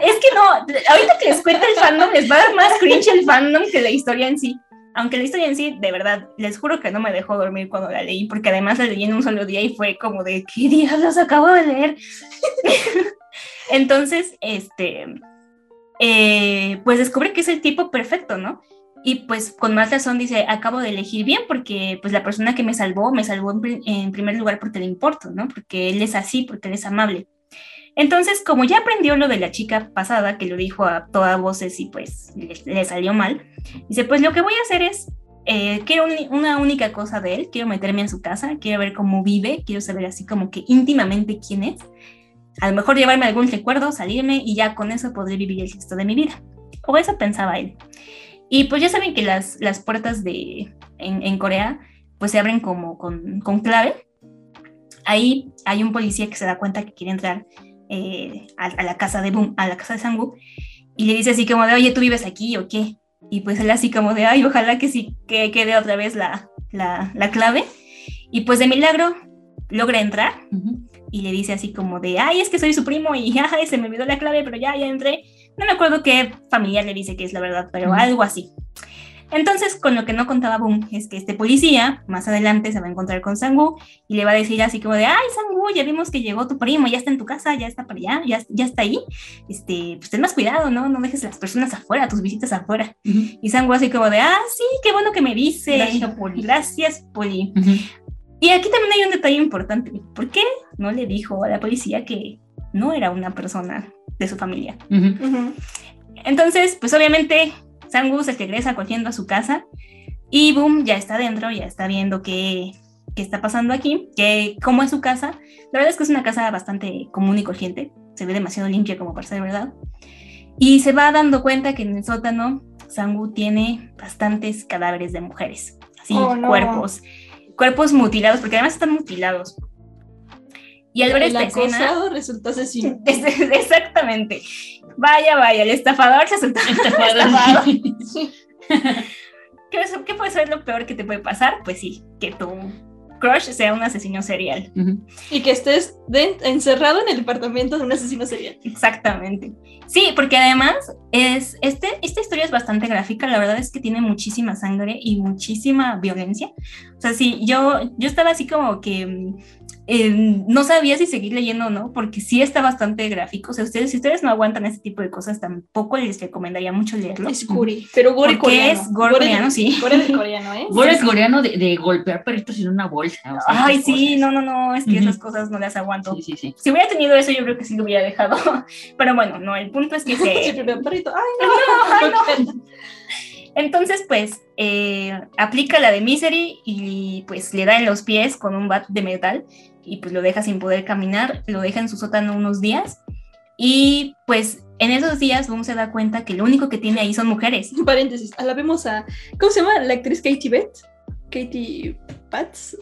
[SPEAKER 1] Es que no, ahorita que les cuento el fandom, les va a dar más cringe el fandom que la historia en sí. Aunque la historia en sí, de verdad, les juro que no me dejó dormir cuando la leí, porque además la leí en un solo día y fue como de, ¿qué diablos acabo de leer? Entonces, este, eh, pues descubre que es el tipo perfecto, ¿no? Y pues con más razón dice, acabo de elegir bien porque pues la persona que me salvó, me salvó en, pri- en primer lugar porque le importo, ¿no? Porque él es así, porque él es amable. Entonces, como ya aprendió lo de la chica pasada, que lo dijo a todas voces y pues le, salió mal, dice, pues lo que voy a hacer es, eh, quiero un- una única cosa de él, quiero meterme en su casa, quiero ver cómo vive, quiero saber así como que íntimamente quién es, a lo mejor llevarme algún recuerdo, salirme y ya con eso podré vivir el resto de mi vida. O eso pensaba él. Y pues ya saben que las, las puertas de, en, en Corea pues se abren como con, con clave. Ahí hay un policía que se da cuenta que quiere entrar eh, a, a la casa de Boom, a la casa de Sangu, y le dice así como de, oye, ¿tú vives aquí o qué? Y pues él así como de, ay, ojalá que sí, que quede otra vez la, la, la clave. Y pues de milagro logra entrar y le dice así como de, ay, es que soy su primo y ay, se me olvidó la clave, pero ya, ya entré. No me acuerdo qué familiar le dice que es la verdad, pero
[SPEAKER 3] Ujú.
[SPEAKER 1] algo así. Entonces, con lo que no contaba Boom es que este policía más adelante se va a encontrar con Sangu y le va a decir así como de, ay, Sangu, ya vimos que llegó tu primo, ya está en tu casa, ya está para allá, ya, ya está ahí. Este, pues ten más cuidado, ¿no? No dejes a las personas afuera, tus visitas afuera. Y Sangu así como de, ah, sí, qué bueno que me dice.
[SPEAKER 3] Gracias, Poli.
[SPEAKER 1] Gracias, Poli. Y aquí también hay un detalle importante. ¿Por qué no le dijo a la policía que no era una persona de su familia? Entonces, pues obviamente Sangu se regresa corriendo a su casa y Boom ya está dentro, ya está viendo qué, qué está pasando aquí, que, cómo es su casa. La verdad es que es una casa bastante común y corriente, se ve demasiado limpia como para ser verdad. Y se va dando cuenta que en el sótano Sangu tiene bastantes cadáveres de mujeres, así,
[SPEAKER 5] Oh, no.
[SPEAKER 1] cuerpos, cuerpos mutilados, porque además están mutilados. Y al ver
[SPEAKER 5] el
[SPEAKER 1] esta escena,
[SPEAKER 5] acosado resultó asesino.
[SPEAKER 1] es- exactamente. Vaya, vaya, el estafador se resultó
[SPEAKER 3] Estafado.
[SPEAKER 1] estafado. ¿Qué, ¿Qué puede ser lo peor que te puede pasar? Pues sí, que tu crush sea un asesino serial.
[SPEAKER 5] Y que estés de- encerrado en el departamento de un asesino serial.
[SPEAKER 1] Exactamente. Sí, porque además es, este, esta historia es bastante gráfica, la verdad es que tiene muchísima sangre y muchísima violencia. O sea, sí, yo, yo estaba así como que eh, no sabía si seguir leyendo o no, porque sí está bastante gráfico. O sea, ustedes, si ustedes no aguantan este tipo de cosas, tampoco les recomendaría mucho leerlo.
[SPEAKER 5] Es Guri. Pero Gore
[SPEAKER 1] Porque
[SPEAKER 5] coreano.
[SPEAKER 1] es gore coreano, sí.
[SPEAKER 5] Gore del coreano, ¿eh?
[SPEAKER 3] Gore es coreano de, de golpear perritos en una bolsa. o sea,
[SPEAKER 1] Ay, sí,
[SPEAKER 3] cosas.
[SPEAKER 1] no, no, no, es que esas cosas no las aguanto.
[SPEAKER 3] Sí, sí, sí.
[SPEAKER 1] Si hubiera tenido eso, yo creo que sí lo hubiera dejado. Pero bueno, no, el punto es que se,
[SPEAKER 5] perrito. Ay, no.
[SPEAKER 1] Ay, no. Entonces, pues, eh, aplica la de Misery y pues le da en los pies con un bat de metal y pues lo deja sin poder caminar, lo deja en su sótano unos días y pues en esos días Boom se da cuenta que lo único que tiene ahí son mujeres.
[SPEAKER 5] Paréntesis, alabemos a. ¿Cómo se llama la actriz Katie Bett? Katie Pats.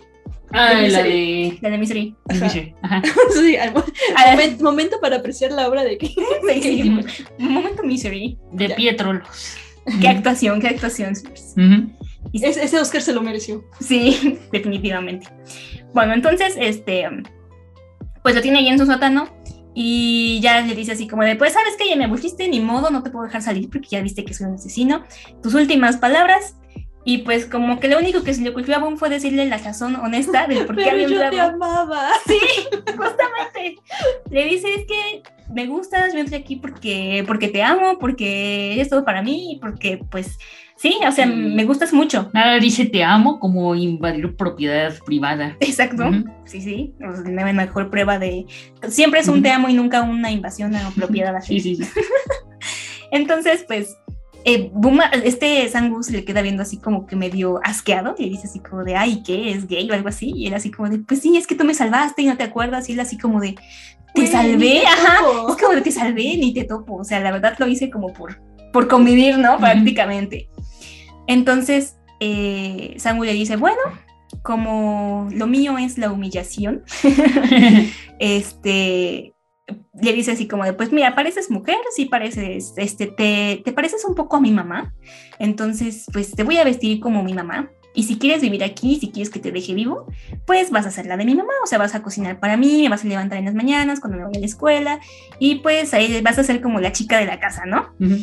[SPEAKER 3] Ah,
[SPEAKER 5] De
[SPEAKER 3] la de.
[SPEAKER 1] La de Misery.
[SPEAKER 5] Ajá.
[SPEAKER 3] Sí, ajá.
[SPEAKER 5] sí, al
[SPEAKER 1] Ah,
[SPEAKER 5] momen- momento para apreciar la obra de Katie.
[SPEAKER 1] sí, sí, momento Misery.
[SPEAKER 3] De
[SPEAKER 5] Ya.
[SPEAKER 3] Pietrolos.
[SPEAKER 1] Qué actuación, qué actuación.
[SPEAKER 3] Ujú.
[SPEAKER 1] Y
[SPEAKER 5] Es- ese Oscar se lo mereció.
[SPEAKER 1] Sí, definitivamente. Bueno, entonces, este, pues lo tiene ahí en su sótano y ya le dice así como de, pues sabes que ya me aburriste, ni modo, no te puedo dejar salir porque ya viste que soy un asesino. Tus últimas palabras. Y pues como que lo único que se le ocurrió a Boom fue decirle la razón honesta del por qué
[SPEAKER 5] Pero
[SPEAKER 1] había
[SPEAKER 5] yo te amaba.
[SPEAKER 1] Justamente. Le dice, es que me gustas, yo aquí porque, porque te amo, porque eres todo para mí, porque pues sí, o sea,
[SPEAKER 3] Sí.
[SPEAKER 1] me gustas mucho.
[SPEAKER 3] Nada dice te amo como invadir propiedad privada.
[SPEAKER 1] Exacto. Sí, sí. O sea, la mejor prueba de. Siempre es un te amo y nunca una invasión a propiedad así.
[SPEAKER 3] Sí, sí, sí.
[SPEAKER 1] Entonces, pues. Eh, Buma- este Sangu se le queda viendo así como que medio asqueado y le dice así como de, ay, ¿qué? ¿Es gay o algo así? Y él así como de, pues sí, es que tú me salvaste y no te acuerdas. Y él así como de, te salvé,
[SPEAKER 5] te
[SPEAKER 1] ajá.
[SPEAKER 5] topo.
[SPEAKER 1] Es como de, te salvé, ni te topo. O sea, la verdad lo hice como por, por convivir, ¿no? Prácticamente. Entonces, eh, Sangu le dice, bueno, como lo mío es la humillación, este, le dice así como de, pues mira, pareces mujer, sí pareces, este, te, te pareces un poco a mi mamá, entonces, pues te voy a vestir como mi mamá. Y si quieres vivir aquí, si quieres que te deje vivo, pues vas a ser la de mi mamá, o sea, vas a cocinar para mí, me vas a levantar en las mañanas cuando me voy a la escuela, y pues ahí vas a ser como la chica de la casa, ¿no?
[SPEAKER 3] Ujú.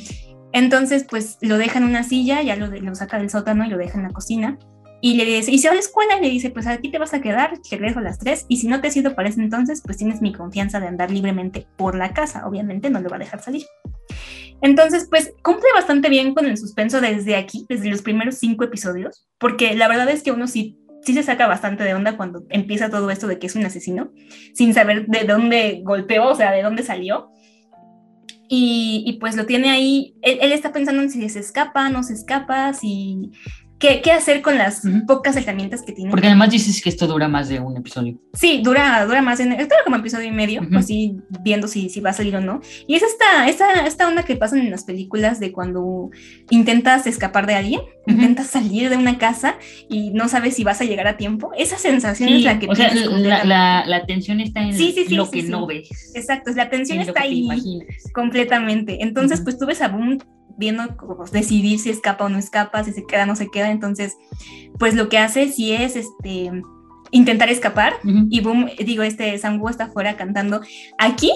[SPEAKER 1] Entonces, pues lo deja en una silla, ya lo, de- lo saca del sótano y lo deja en la cocina. Y le dice, y se va a la escuela y le dice, pues aquí te vas a quedar, regreso a las 3. Y si no te sido para ese entonces, pues tienes mi confianza de andar libremente por la casa. Obviamente no lo va a dejar salir. Entonces, pues cumple bastante bien con el suspenso desde aquí, desde los primeros cinco episodios, porque la verdad es que uno sí, sí se saca bastante de onda cuando empieza todo esto de que es un asesino, sin saber de dónde golpeó, o sea, de dónde salió. Y, y, pues lo tiene ahí, él, él, está pensando en si se escapa, no se escapa, si qué, qué hacer con las
[SPEAKER 3] Ujú.
[SPEAKER 1] pocas herramientas que tiene.
[SPEAKER 3] Porque además dices que esto dura más de un episodio.
[SPEAKER 1] Sí, dura, dura más, en, dura como episodio y medio,
[SPEAKER 3] Ujú.
[SPEAKER 1] así viendo si, si va a salir o no. Y es esta, esta, esta onda que pasan en las películas de cuando intentas escapar de alguien,
[SPEAKER 3] Ujú.
[SPEAKER 1] intentas salir de una casa y no sabes si vas a llegar a tiempo. Esa sensación es
[SPEAKER 3] Sí,
[SPEAKER 1] la que
[SPEAKER 3] o sea,
[SPEAKER 1] tienes
[SPEAKER 3] la,
[SPEAKER 1] completamente.
[SPEAKER 3] la, la tensión está en
[SPEAKER 1] Sí, sí,
[SPEAKER 3] lo que no ves.
[SPEAKER 1] Exacto, la tensión está ahí completamente. Entonces, pues tú ves a Boom viendo como decidir si escapa o no escapa, si se queda o no se queda. Entonces, pues lo que hace sí es este intentar escapar
[SPEAKER 3] Ujú.
[SPEAKER 1] y Boom, digo, este Sangu está afuera cantando. Aquí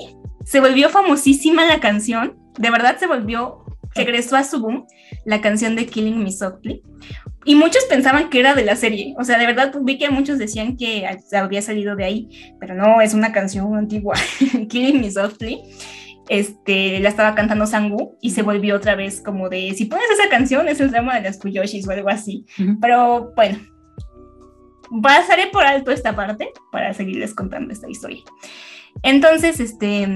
[SPEAKER 1] se volvió famosísima la canción, de verdad se volvió, regresó a su boom, la canción de Killing Me Softly. Y muchos pensaban que era de la serie, o sea, de verdad vi que muchos decían que había salido de ahí, pero no, es una canción antigua, Killing Me Softly. Este, la estaba cantando Sangu y se volvió otra vez como de, si pones esa canción es el drama de las Fuyoshis o algo así.
[SPEAKER 3] Ujú.
[SPEAKER 1] Pero bueno, pasaré por alto esta parte para seguirles contando esta historia. Entonces, este,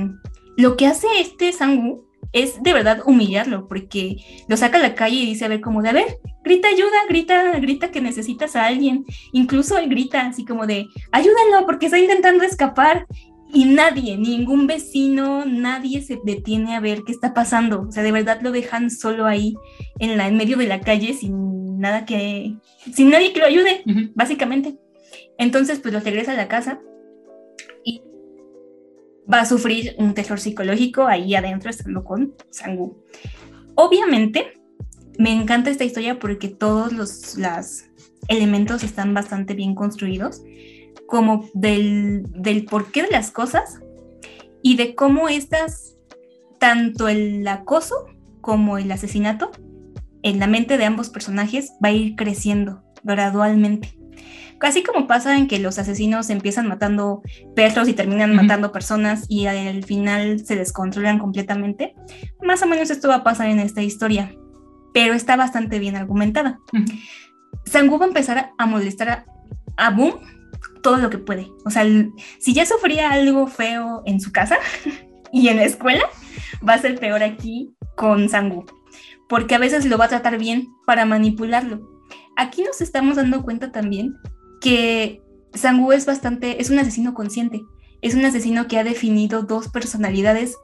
[SPEAKER 1] lo que hace este Sangu es de verdad humillarlo, porque lo saca a la calle y dice, a ver, como de, a ver, grita ayuda, grita, grita que necesitas a alguien. Incluso él grita así como de, ayúdenlo porque está intentando escapar. Y nadie, ningún vecino, nadie se detiene a ver qué está pasando. O sea, de verdad lo dejan solo ahí, en, la, en medio de la calle, sin nada que, sin nadie que lo ayude, básicamente. Entonces, pues lo regresa a la casa y va a sufrir un terror psicológico ahí adentro, estando con Sangu. Obviamente, me encanta esta historia porque todos los las elementos están bastante bien construidos, como del, del porqué de las cosas y de cómo estas, tanto el acoso como el asesinato, en la mente de ambos personajes va a ir creciendo gradualmente Casi como pasa en que los asesinos empiezan matando perros y terminan matando personas y al final se descontrolan completamente, más o menos esto va a pasar en esta historia, pero está bastante bien argumentada.
[SPEAKER 3] Ujú.
[SPEAKER 1] Sangu va a empezar a molestar a, a Boom todo lo que puede. O sea, si ya sufría algo feo en su casa y en la escuela, va a ser peor aquí con Sangu. Porque a veces lo va a tratar bien para manipularlo. Aquí nos estamos dando cuenta también que Sangu es bastante, es un asesino consciente. Es un asesino que ha definido dos personalidades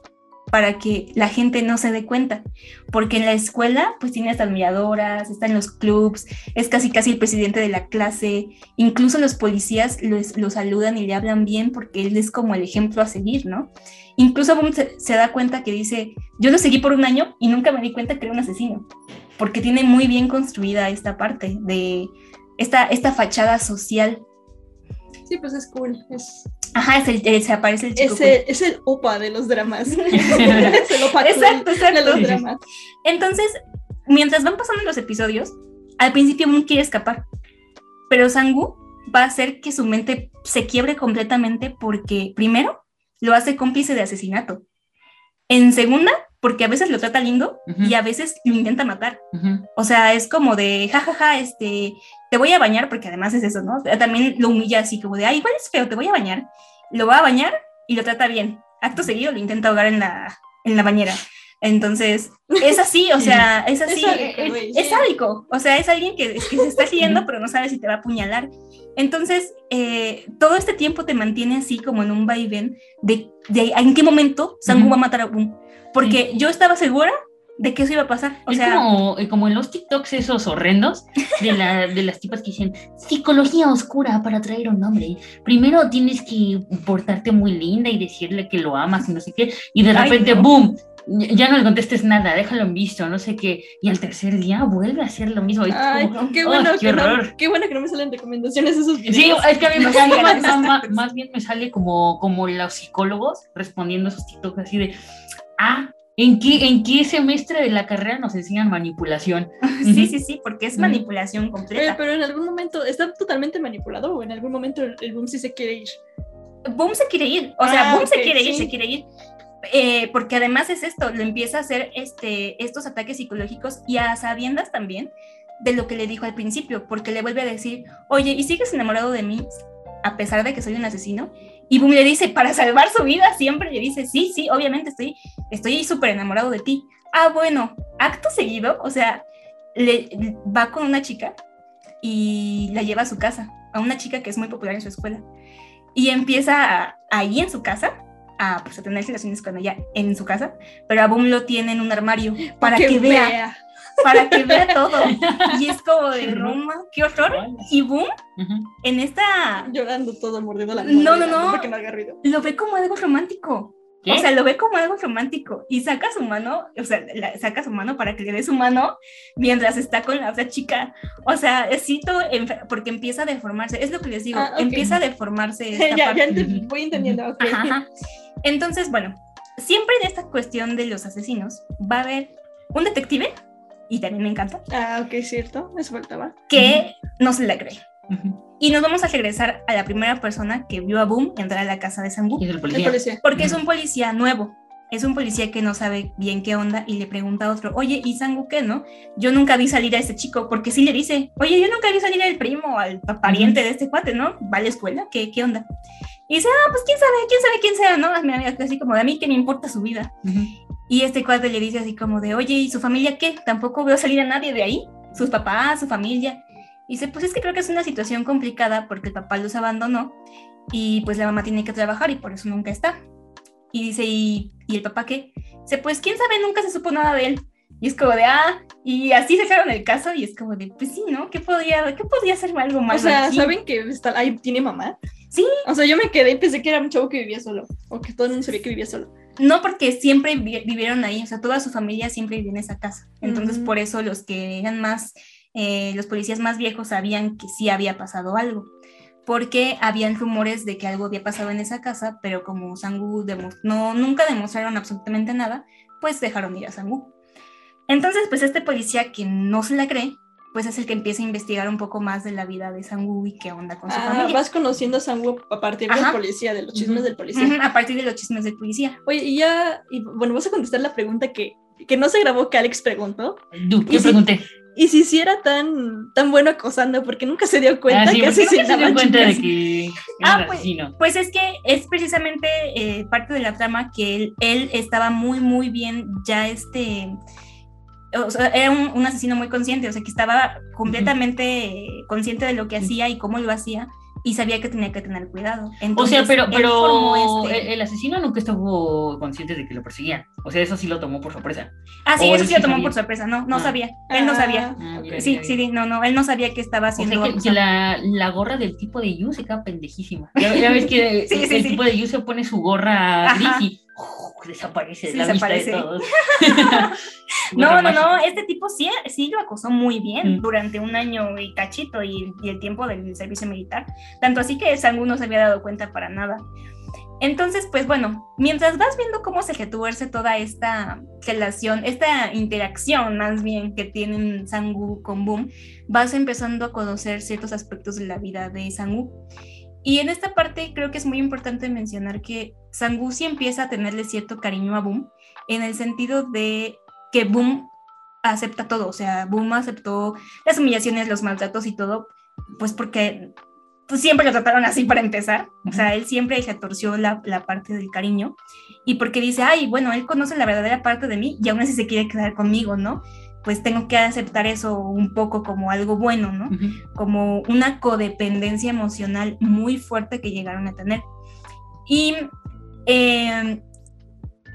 [SPEAKER 1] para que la gente no se dé cuenta. Porque en la escuela, pues tiene hasta admiradoras, está en los clubs, es casi casi el presidente de la clase. Incluso los policías los- lo saludan y le hablan bien porque él es como el ejemplo a seguir, ¿no? Incluso se da cuenta que dice, yo lo seguí por un año y nunca me di cuenta que era un asesino. Porque tiene muy bien construida esta parte de esta, esta fachada social.
[SPEAKER 5] Sí, pues es cool. Es,
[SPEAKER 1] Ajá, es el, el- se aparece el chico.
[SPEAKER 5] es, el, es el opa de los dramas. es el opa
[SPEAKER 1] Exacto, exacto.
[SPEAKER 5] de los dramas.
[SPEAKER 1] Entonces, mientras van pasando los episodios, al principio Moon quiere escapar, pero Sangu va a hacer que su mente se quiebre completamente porque, primero, lo hace cómplice de asesinato. En segunda, porque a veces lo trata lindo
[SPEAKER 3] Ujú.
[SPEAKER 1] y a veces lo intenta matar.
[SPEAKER 3] Ujú.
[SPEAKER 1] O sea, es como de, jajaja, este, te voy a bañar, porque además es eso, ¿no? También lo humilla así como de, ay, igual es feo, te voy a bañar. Lo va a bañar y lo trata bien. Acto seguido lo intenta ahogar en la, en la bañera. Entonces, es así, o sea, es así.
[SPEAKER 5] Es sádico.
[SPEAKER 1] O sea, es alguien que, que se está siguiendo, pero no sabe si te va a apuñalar. Entonces, eh, todo este tiempo te mantiene así como en un vaivén de, de en qué momento Sangu va a matar a Boom. Porque yo estaba segura de que eso iba a pasar. O
[SPEAKER 3] es
[SPEAKER 1] sea,
[SPEAKER 3] como, eh, como en los TikToks esos horrendos de, la, de las tipas que dicen psicología oscura para atraer a un hombre. Primero tienes que portarte muy linda y decirle que lo amas y no sé qué. Y de
[SPEAKER 1] Ay,
[SPEAKER 3] repente,
[SPEAKER 1] no.
[SPEAKER 3] ¡boom! Ya no le contestes nada, déjalo en visto, no sé qué. Y al tercer día vuelve a hacer lo mismo.
[SPEAKER 5] Ay,
[SPEAKER 3] como,
[SPEAKER 5] qué
[SPEAKER 3] ¡ay,
[SPEAKER 5] bueno,
[SPEAKER 3] qué
[SPEAKER 5] que no,
[SPEAKER 3] horror!
[SPEAKER 5] qué bueno que no me salen recomendaciones esos videos.
[SPEAKER 3] Sí, es que a mí me sale más, más- bien me sale como, como los psicólogos respondiendo esos TikToks así de, ah, ¿en qué, ¿en qué semestre de la carrera nos enseñan manipulación?
[SPEAKER 1] sí, sí, sí, porque es manipulación completa.
[SPEAKER 5] pero en algún momento está totalmente manipulado o en algún momento el, el boom sí se quiere ir.
[SPEAKER 1] Boom se quiere ir, o sea,
[SPEAKER 5] Ah,
[SPEAKER 1] Boom se
[SPEAKER 5] ok,
[SPEAKER 1] quiere ir,
[SPEAKER 5] sí.
[SPEAKER 1] se quiere ir. Eh, porque además es esto, lo empieza a hacer este, estos ataques psicológicos y a sabiendas también de lo que le dijo al principio, porque le vuelve a decir, oye, ¿y sigues enamorado de mí a pesar de que soy un asesino? Y Boom le dice, para salvar su vida, siempre le dice, sí, sí, obviamente estoy estoy súper enamorado de ti. Ah, bueno, acto seguido, o sea, le, va con una chica y la lleva a su casa, a una chica que es muy popular en su escuela. Y empieza a- ahí en su casa a, pues, a tener relaciones con ella en su casa, pero a Boom lo tiene en un armario para que, vea, para que vea todo. Y es como de Roma, qué horror. Y Boom en esta
[SPEAKER 5] Llorando todo mordiendo la
[SPEAKER 1] No, no, no.
[SPEAKER 5] Porque no haga ruido.
[SPEAKER 1] lo ve como algo romántico.
[SPEAKER 3] ¿Qué?
[SPEAKER 1] O sea, lo ve como algo romántico y saca su mano, o sea, la- saca su mano para que le dé su mano mientras está con la otra chica. O sea, es cito porque empieza a deformarse. Es lo que les digo,
[SPEAKER 5] Ah, ok.
[SPEAKER 1] empieza a deformarse. esta
[SPEAKER 5] ya,
[SPEAKER 1] parte.
[SPEAKER 5] ya voy entendiendo. ok.
[SPEAKER 1] Ajá, ajá. Entonces, bueno, siempre en esta cuestión de los asesinos va a haber un detective, y también me encanta,
[SPEAKER 5] Ah, ok, cierto. Eso faltaba.
[SPEAKER 1] que no se la cree.
[SPEAKER 3] Ujú.
[SPEAKER 1] Y nos vamos a regresar a la primera persona que vio a Boom entrar a la casa de Sangu.
[SPEAKER 3] Y es el
[SPEAKER 5] El
[SPEAKER 3] policía.
[SPEAKER 5] policía.
[SPEAKER 1] Porque es un policía nuevo. Es un policía que no sabe bien qué onda y le pregunta a otro, oye, ¿y Sangu qué, no? Yo nunca vi salir a ese chico, porque sí le dice, oye, yo nunca vi salir al primo, al pa- pariente de este cuate, ¿no? Va a la escuela, ¿qué, qué onda? Y dice, ah, pues quién sabe, quién sabe quién sea, ¿no? Así como de a mí que me importa su vida.
[SPEAKER 3] Ujú.
[SPEAKER 1] Y este cuate le dice así como de, oye, ¿y su familia qué? Tampoco veo salir a nadie de ahí, sus papás, su familia. Y dice, pues es que creo que es una situación complicada porque el papá los abandonó y pues la mamá tiene que trabajar y por eso nunca está. Y dice, ¿y, ¿y el papá qué? Dice, pues quién sabe, nunca se supo nada de él. Y es como de, ah, y así dejaron el caso y es como de, pues sí, ¿no? ¿Qué podría, qué podría ser algo
[SPEAKER 5] O
[SPEAKER 1] más?
[SPEAKER 5] sea, ¿saben que está, ahí tiene mamá?
[SPEAKER 1] Sí.
[SPEAKER 5] O sea, yo me quedé y pensé que era un chavo que vivía solo. O que todo el mundo sabía que vivía solo.
[SPEAKER 1] No, porque siempre vi- vivieron ahí, o sea, toda su familia siempre vivía en esa casa. Entonces, por eso los que eran más, eh, los policías más viejos sabían que sí había pasado algo. Porque habían rumores de que algo había pasado en esa casa, pero como Sangu no, nunca demostraron absolutamente nada, pues dejaron ir a Sangu. Entonces, pues este policía que no se la cree, pues es el que empieza a investigar un poco más de la vida de Sangu y qué onda con su
[SPEAKER 5] Ah,
[SPEAKER 1] familia.
[SPEAKER 5] vas conociendo a Sangu a partir del policía, de los chismes del policía.
[SPEAKER 1] A partir de los chismes del policía.
[SPEAKER 5] Oye, y ya, y, bueno, vas a contestar la pregunta que, que no se grabó que Alex preguntó.
[SPEAKER 3] Du, ¿Qué
[SPEAKER 5] Y sí,
[SPEAKER 3] pregunté?
[SPEAKER 5] Y si sí era tan, tan bueno acosando, porque nunca se dio cuenta
[SPEAKER 3] Ah, sí,
[SPEAKER 5] que
[SPEAKER 3] ¿por qué nunca se dio cuenta de que
[SPEAKER 1] Ah, pues? Pues es que es precisamente eh, parte de la trama que él, él estaba muy, muy bien ya este... O sea, era un, un asesino muy consciente, o sea, que estaba completamente consciente de lo que hacía y cómo lo hacía y sabía que tenía que tener cuidado.
[SPEAKER 3] O
[SPEAKER 1] Entonces,
[SPEAKER 3] sea, pero,
[SPEAKER 1] este-
[SPEAKER 3] el, el asesino nunca estuvo consciente de que lo perseguían. O sea, eso sí lo tomó por sorpresa.
[SPEAKER 1] Ah, sí,
[SPEAKER 3] o
[SPEAKER 1] eso sí lo tomó
[SPEAKER 3] sabía.
[SPEAKER 1] por sorpresa, no, no
[SPEAKER 3] Ah.
[SPEAKER 1] sabía, él no sabía.
[SPEAKER 3] Ah,
[SPEAKER 5] ok.
[SPEAKER 3] ok,
[SPEAKER 1] Sí, sí, no, no, él no sabía que estaba
[SPEAKER 3] O sea,
[SPEAKER 1] haciendo...
[SPEAKER 3] que, que la, la gorra del tipo de Yu se queda pendejísima. Ya, ya ves que
[SPEAKER 1] Sí,
[SPEAKER 3] el,
[SPEAKER 1] sí,
[SPEAKER 3] el
[SPEAKER 1] sí.
[SPEAKER 3] tipo de Yu se pone su gorra
[SPEAKER 1] Ajá.
[SPEAKER 3] gris desaparece de
[SPEAKER 1] Sí,
[SPEAKER 3] la
[SPEAKER 1] desaparece.
[SPEAKER 3] vista de todos.
[SPEAKER 1] No, no, no, este tipo sí, sí lo acosó muy bien
[SPEAKER 3] Mm.
[SPEAKER 1] durante un año y cachito y, y el tiempo del servicio militar. Tanto así que Sangu no se había dado cuenta para nada. Entonces, pues bueno, mientras vas viendo cómo se retuerce toda esta relación, esta interacción más bien que tienen Sangu con Boom, vas empezando a conocer ciertos aspectos de la vida de Sangu. Y en esta parte creo que es muy importante mencionar que Sangu sí empieza a tenerle cierto cariño a Boom, en el sentido de que Boom acepta todo, o sea, Boom aceptó las humillaciones, los maltratos y todo, pues porque pues, siempre lo trataron así para empezar, o sea, él siempre retorció la, la parte del cariño y porque dice, ay, bueno, él conoce la verdadera parte de mí y aún así se quiere quedar conmigo, ¿no? Pues tengo que aceptar eso un poco como algo bueno, ¿no?
[SPEAKER 3] Ujú.
[SPEAKER 1] como una codependencia emocional muy fuerte que llegaron a tener. Y eh,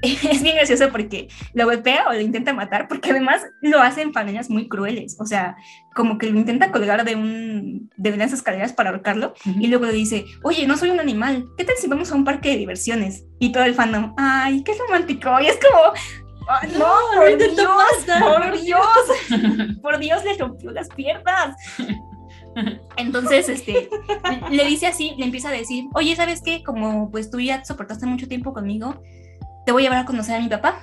[SPEAKER 1] es bien gracioso porque lo golpea o lo intenta matar, porque además lo hace en maneras muy crueles. O sea, como que lo intenta colgar de, un, de unas escaleras para ahorcarlo y luego le dice, oye, no soy un animal, ¿qué tal si vamos a un parque de diversiones? Y todo el fandom, ay, qué romántico. Y es como, "Ah, no, por Dios, por Dios, por Dios, le rompió las piernas. Entonces, este, le dice así, le empieza a decir, oye, ¿sabes qué? Como pues tú ya soportaste mucho tiempo conmigo, te voy a llevar a conocer a mi papá.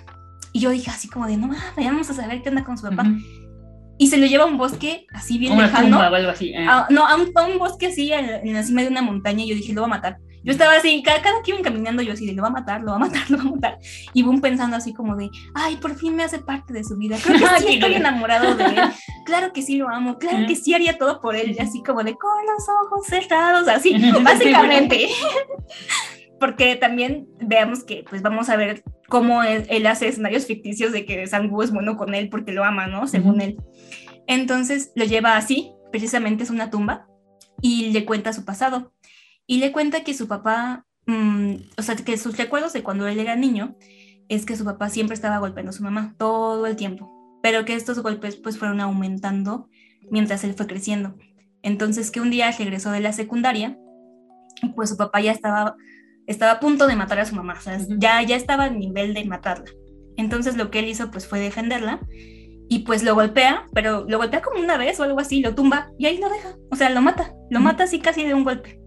[SPEAKER 1] Y yo dije así como de, no, mames, vamos a saber qué onda con su papá. Y se lo lleva a un bosque así bien
[SPEAKER 3] Una
[SPEAKER 1] lejano.
[SPEAKER 3] tumba o algo así. eh.
[SPEAKER 1] a- no, a un, a un bosque así en, en la cima de una montaña y yo dije, lo va a matar. Yo estaba así, cada, cada que iban caminando yo así de, lo va a matar, lo va a matar, lo va a matar. Y Boom pensando así como de, ay, por fin me hace parte de su vida. Creo que sí estoy enamorado de él. Claro que sí lo amo, claro que sí haría todo por él. Y así como de, con los ojos cerrados, así, básicamente. Porque también veamos que pues vamos a ver cómo él, él hace escenarios ficticios de que Sangu es bueno con él porque lo ama, ¿no? Según él. Entonces lo lleva así, precisamente es una tumba, y le cuenta su pasado. Y le cuenta que su papá, mm, o sea, que sus recuerdos de cuando él era niño es que su papá siempre estaba golpeando a su mamá todo el tiempo, pero que estos golpes pues fueron aumentando mientras él fue creciendo. Entonces que un día regresó de la secundaria, pues su papá ya estaba, estaba a punto de matar a su mamá, o sea, ya, ya estaba a nivel de matarla. Entonces lo que él hizo pues fue defenderla y pues lo golpea, pero lo golpea como una vez o algo así, lo tumba y ahí lo deja, o sea, lo mata, lo
[SPEAKER 3] Ujú.
[SPEAKER 1] mata así casi de un golpe.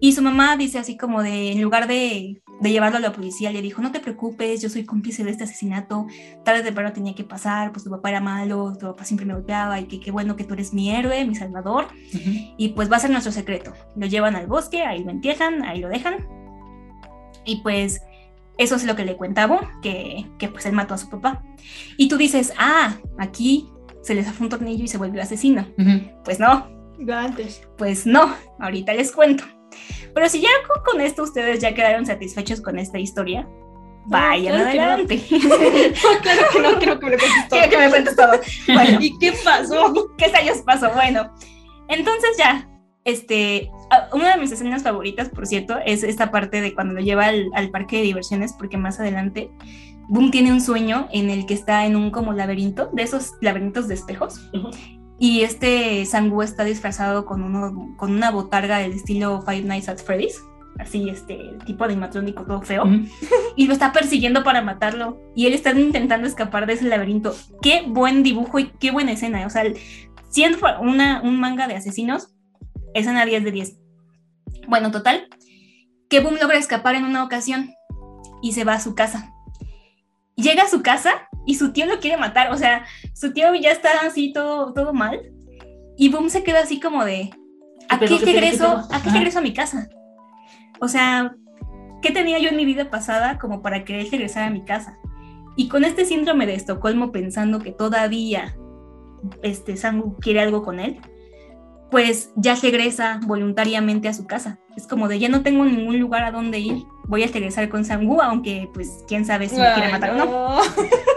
[SPEAKER 1] Y su mamá dice así como de, en lugar de, de llevarlo a la policía, le dijo, no te preocupes, yo soy cómplice de este asesinato, tarde o temprano tenía que pasar, pues tu papá era malo, tu papá siempre me golpeaba y que qué bueno que tú eres mi héroe, mi salvador,
[SPEAKER 3] Ujú.
[SPEAKER 1] y pues va a ser nuestro secreto. Lo llevan al bosque, ahí lo entierran, ahí lo dejan. Y pues eso es lo que le cuenta a Bo, que, que pues él mató a su papá. Y tú dices, ah, aquí se les fue un tornillo y se volvió asesino. Pues no,
[SPEAKER 5] Yo antes.
[SPEAKER 1] pues no, ahorita les cuento. Pero si ya con, con esto ustedes ya quedaron satisfechos con esta historia, vayan
[SPEAKER 5] claro que no.
[SPEAKER 1] adelante.
[SPEAKER 5] claro que no, quiero que me cuentes todo.
[SPEAKER 1] Quiero que me cuentes todo. Bueno,
[SPEAKER 5] ¿Y qué pasó?
[SPEAKER 1] ¿Qué rayos pasó? Bueno, entonces ya, este, ah, una de mis escenas favoritas, por cierto, es esta parte de cuando lo lleva al, al parque de diversiones, porque más adelante Boom tiene un sueño en el que está en un como laberinto, de esos laberintos de espejos,
[SPEAKER 3] Ujú.
[SPEAKER 1] Y este Sangu está disfrazado con, uno, con una botarga del estilo Five Nights at Freddy's. Así, este, tipo animatrónico todo feo y lo está persiguiendo para matarlo. Y él está intentando escapar de ese laberinto. Qué buen dibujo y qué buena escena. O sea, siendo una, un manga de asesinos, escena 10 de 10. Bueno, total, que Boom logra escapar en una ocasión y se va a su casa. Llega a su casa y su tío lo quiere matar, o sea, su tío ya está así todo, todo mal y Boom se queda así como de, ¿a qué regreso, a qué regreso a mi casa? O sea, ¿qué tenía yo en mi vida pasada como para querer regresar a mi casa? Y con este síndrome de Estocolmo pensando que todavía este Sangu quiere algo con él, pues ya regresa voluntariamente a su casa. Es como de ya no tengo ningún lugar a donde ir, voy a regresar con Sangu, aunque pues quién sabe si me quiere matar o no.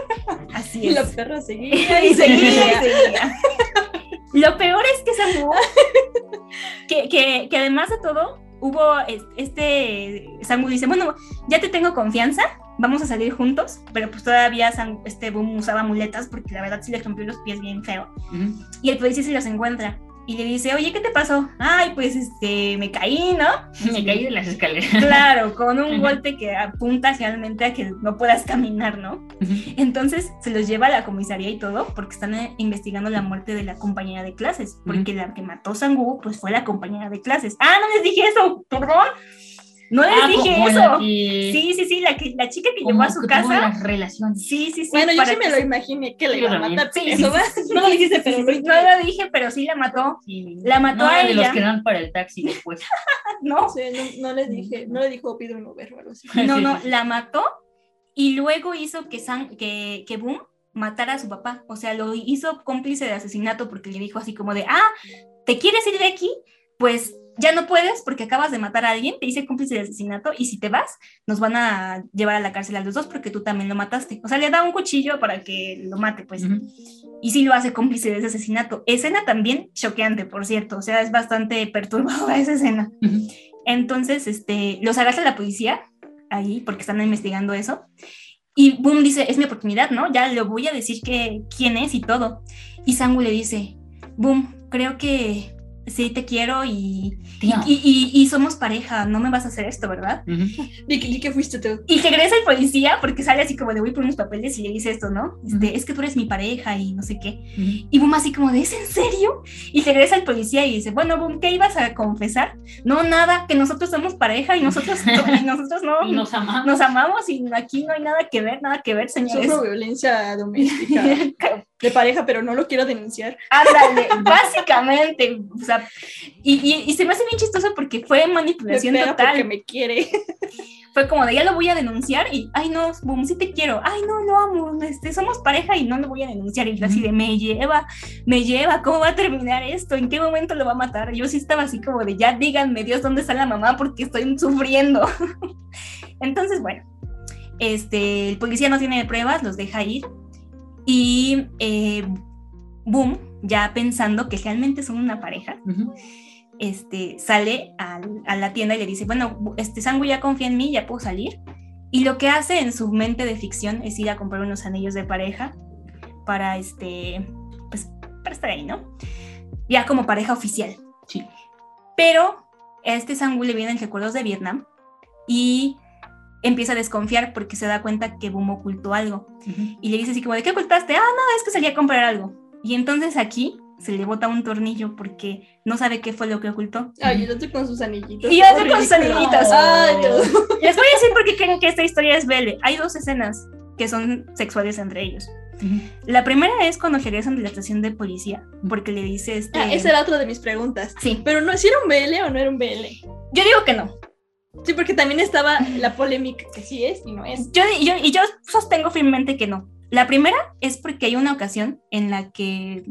[SPEAKER 1] Así
[SPEAKER 5] Y
[SPEAKER 1] es.
[SPEAKER 5] la perra seguía
[SPEAKER 1] y seguía y seguía. Lo peor es que Sangu, que, que, que además de todo, hubo es- este, Sangu dice, bueno, ya te tengo confianza, vamos a salir juntos, pero pues todavía Sang- este Boom usaba muletas porque la verdad sí le rompió los pies bien feo. Y el policía se los encuentra y le dice, oye, ¿qué te pasó? Ay, pues este, me caí, ¿no?
[SPEAKER 3] Me caí de las escaleras.
[SPEAKER 1] Claro, con un golpe que apunta realmente a que no puedas caminar, ¿no? Entonces se los lleva a la comisaría y todo porque están eh, investigando la muerte de la compañera de clases, porque la que mató Sangu pues fue la compañera de clases. Ah, no les dije eso, perdón. No les
[SPEAKER 3] Ah,
[SPEAKER 1] dije eso.
[SPEAKER 3] la que-
[SPEAKER 1] Sí, sí, sí, la, que, la chica que
[SPEAKER 3] como
[SPEAKER 1] llevó a su casa.
[SPEAKER 3] las relaciones.
[SPEAKER 1] Sí, sí, sí.
[SPEAKER 5] Bueno, yo sí me lo imaginé que le
[SPEAKER 3] Yo
[SPEAKER 5] iba a matar.
[SPEAKER 1] Sí,
[SPEAKER 5] eso,
[SPEAKER 1] sí,
[SPEAKER 5] No lo dijiste, pero
[SPEAKER 1] sí,
[SPEAKER 5] lo
[SPEAKER 1] sí, No lo dije, pero sí la mató.
[SPEAKER 3] Sí.
[SPEAKER 1] La mató
[SPEAKER 3] No,
[SPEAKER 1] a
[SPEAKER 3] de los
[SPEAKER 1] ella.
[SPEAKER 3] que dan para el taxi después.
[SPEAKER 1] No,
[SPEAKER 5] Sí, no, no les dije, no le dijo pido un Uber o algo así.
[SPEAKER 1] no, no, la mató y luego hizo que, San, que, que Boom matara a su papá. O sea, lo hizo cómplice de asesinato porque le dijo así como de, ah, ¿te quieres ir de aquí? Pues ya no puedes porque acabas de matar a alguien, te hice cómplice de asesinato y si te vas, nos van a llevar a la cárcel a los dos porque tú también lo mataste. O sea, le da un cuchillo para que lo mate, pues.
[SPEAKER 3] Ujú.
[SPEAKER 1] Y sí lo hace cómplice de ese asesinato. Escena también choqueante, por cierto. O sea, es bastante perturbadora esa escena.
[SPEAKER 3] Ujú.
[SPEAKER 1] Entonces, este, los agarra la policía ahí porque están investigando eso. Y Boom dice, es mi oportunidad, ¿no? Ya le voy a decir que, quién es y todo. Y Sangu le dice, Boom, creo que sí te quiero y, y, y- y somos pareja, no me vas a hacer esto, ¿verdad?
[SPEAKER 5] Que, di que fuiste tú.
[SPEAKER 1] Y regresa el policía porque sale así como de voy por unos papeles y le dice esto, ¿no? Este. Es que tú eres mi pareja y no sé qué.
[SPEAKER 3] Ujú.
[SPEAKER 1] Y Boom así como de, ¿es en serio? Y regresa el policía y dice, bueno, Boom, ¿qué ibas a confesar? No, nada, que nosotros somos pareja y nosotros, y nosotros no,
[SPEAKER 3] Y nos amamos.
[SPEAKER 1] nos amamos y aquí no hay nada que ver, nada que ver, señores.
[SPEAKER 5] Sufro violencia doméstica de pareja, pero no lo quiero denunciar.
[SPEAKER 1] Ándale, básicamente, o sea, y, y- y se me hace bien chistoso porque fue
[SPEAKER 5] Me
[SPEAKER 1] manipulación
[SPEAKER 5] pega
[SPEAKER 1] total.
[SPEAKER 5] porque me quiere.
[SPEAKER 1] Fue como de ya lo voy a denunciar y, ay no, boom, sí te quiero, ay no, lo amo, este, somos pareja y no lo voy a denunciar. Y yo así de, me lleva, me lleva, ¿cómo va a terminar esto? ¿En qué momento lo va a matar? Yo sí estaba así como de, ya díganme, Dios, ¿dónde está la mamá? Porque estoy sufriendo. Entonces, bueno, este, el policía no tiene pruebas, los deja ir y eh, boom, ya pensando que realmente son una pareja,
[SPEAKER 3] Ujú.
[SPEAKER 1] este, sale al- a la tienda y le dice, bueno, este Sangu ya confía en mí, ya puedo salir. Y lo que hace en su mente de ficción es ir a comprar unos anillos de pareja para, este, pues, para estar ahí, ¿no? Ya como pareja oficial.
[SPEAKER 3] Sí.
[SPEAKER 1] Pero a este Sangu le vienen recuerdos de Vietnam y empieza a desconfiar porque se da cuenta que Boom ocultó algo.
[SPEAKER 3] Ujú.
[SPEAKER 1] Y le dice así como, ¿de qué ocultaste? Ah, no, es que salí a comprar algo. Y entonces aquí se le bota un tornillo porque no sabe qué fue lo que ocultó.
[SPEAKER 5] Ay, yo estoy con sus anillitos.
[SPEAKER 1] Y yo estoy con sus anillitos.
[SPEAKER 5] Ay, Dios.
[SPEAKER 1] Les voy a decir por qué creen que esta historia es Belle. Hay dos escenas que son sexuales entre ellos. La primera es cuando regresan de la estación de policía, porque le dice este...
[SPEAKER 5] Ah, esa era otra de mis preguntas.
[SPEAKER 1] Sí,
[SPEAKER 5] Pero no, si era un BL o no era un BL.
[SPEAKER 1] yo digo que no.
[SPEAKER 5] Sí, porque también estaba la polémica que sí es y no es.
[SPEAKER 1] Yo, yo- y yo sostengo firmemente que no. La primera es porque hay una ocasión en la que,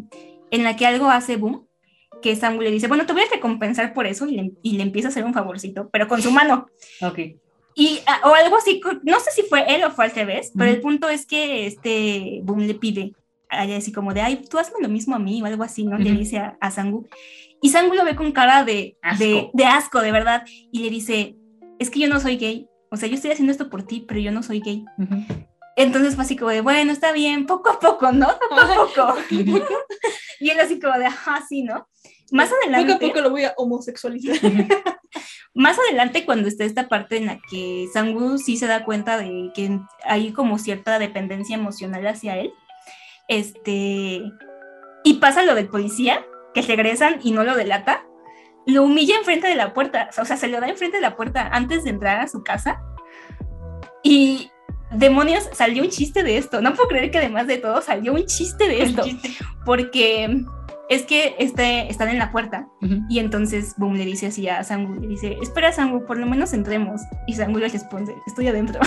[SPEAKER 1] en la que algo hace boom, que Samuel le dice, bueno, te voy a recompensar por eso, y le, y le empieza a hacer un favorcito, pero con su mano.
[SPEAKER 3] Ok.
[SPEAKER 1] Y, ah, o algo así, no sé si fue él o fue al revés, pero el punto es que este Boom le pide a ella así como de, ay, tú hazme lo mismo a mí o algo así, ¿no? Le dice a, a Sangu. Y Sangu lo ve con cara de
[SPEAKER 3] Asco.
[SPEAKER 1] de, de asco, de verdad, y le dice, es que yo no soy gay. O sea, yo estoy haciendo esto por ti, pero yo no soy gay. Entonces fue así como de, bueno, está bien, poco a poco, ¿no? Poco a poco. Y él así como de, ajá, sí, ¿no? Más adelante.
[SPEAKER 5] Poco a poco lo voy a homosexualizar.
[SPEAKER 1] Más adelante, cuando está esta parte en la que Sangu sí se da cuenta de que hay como cierta dependencia emocional hacia él, este, y pasa lo del policía, que regresan y no lo delata, lo humilla enfrente de la puerta, o sea, se lo da enfrente de la puerta antes de entrar a su casa, y demonios, salió un chiste de esto. No puedo creer que además de todo salió un chiste de esto. Porque es que este, están en la puerta
[SPEAKER 3] Ujú.
[SPEAKER 1] y entonces Boom le dice así a Sangu, le dice, espera Sangu, por lo menos entremos. Y Sangu le responde, estoy adentro.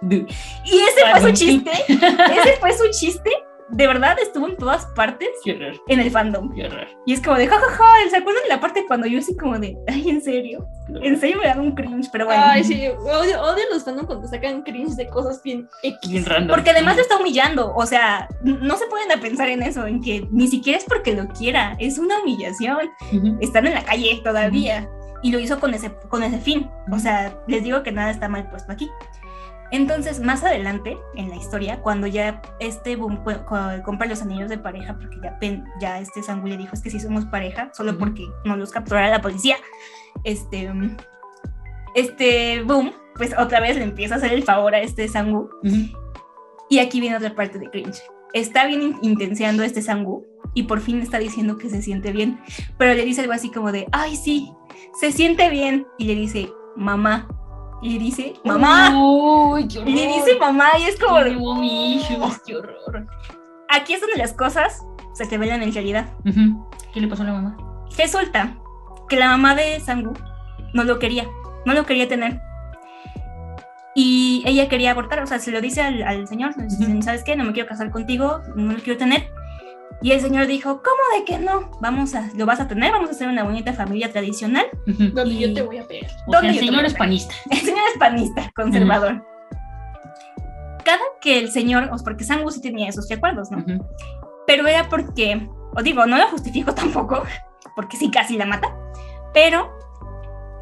[SPEAKER 1] Y ese fue su chiste, ese fue su chiste. De verdad estuvo en todas partes
[SPEAKER 3] Qué horror,
[SPEAKER 1] en el fandom.
[SPEAKER 3] qué horror.
[SPEAKER 1] Y es como de, jajaja, ¿se acuerdan de la parte cuando yo así como de, ay, en serio? En serio me dan un cringe, pero bueno.
[SPEAKER 5] Ay, sí, odio, odio los fandom cuando sacan cringe de cosas bien X.
[SPEAKER 3] Bien random.
[SPEAKER 1] Porque además lo está humillando, o sea, no se pueden a pensar en eso, en que ni siquiera es porque lo quiera, es una humillación.
[SPEAKER 3] Ujú.
[SPEAKER 1] Están en la calle todavía y lo hizo con ese, con ese fin. O sea, les digo que nada está mal puesto aquí. Entonces, más adelante en la historia, cuando ya este Boom compra los anillos de pareja, porque ya, pen- ya este Sangu le dijo es que sí somos pareja, solo porque no los capturara la policía, este, este Boom, pues otra vez le empieza a hacer el favor a este Sangu
[SPEAKER 3] Ujú.
[SPEAKER 1] y aquí viene otra parte de cringe. Está bien in- intenseando este Sangu y por fin está diciendo que se siente bien, pero le dice algo así como de, ay, sí, se siente bien. Y le dice, mamá. Y le dice, mamá.
[SPEAKER 3] Uy, qué horror.
[SPEAKER 1] Y le dice mamá y es como
[SPEAKER 3] Qué horror.
[SPEAKER 1] aquí es donde las cosas se revelan en realidad.
[SPEAKER 3] Ujú. ¿Qué le pasó a la mamá?
[SPEAKER 1] Resulta que la mamá de Sangu no lo quería, no lo quería tener. Y ella quería abortar, o sea, se lo dice al, al señor. ¿sabes qué? No me quiero casar contigo, no lo quiero tener. Y el señor dijo, ¿cómo de que no? Vamos a, lo vas a tener, vamos a hacer una bonita familia tradicional.
[SPEAKER 5] Donde
[SPEAKER 1] Y-
[SPEAKER 5] yo te voy a pegar.
[SPEAKER 3] O sea,
[SPEAKER 1] ¿Dónde
[SPEAKER 3] el señor es panista.
[SPEAKER 1] El señor es panista, conservador. Cada que el señor, o porque Sangu sí tenía esos recuerdos, ¿no?
[SPEAKER 3] Ujú.
[SPEAKER 1] pero era porque, o digo, no lo justifico tampoco, porque sí casi la mata, pero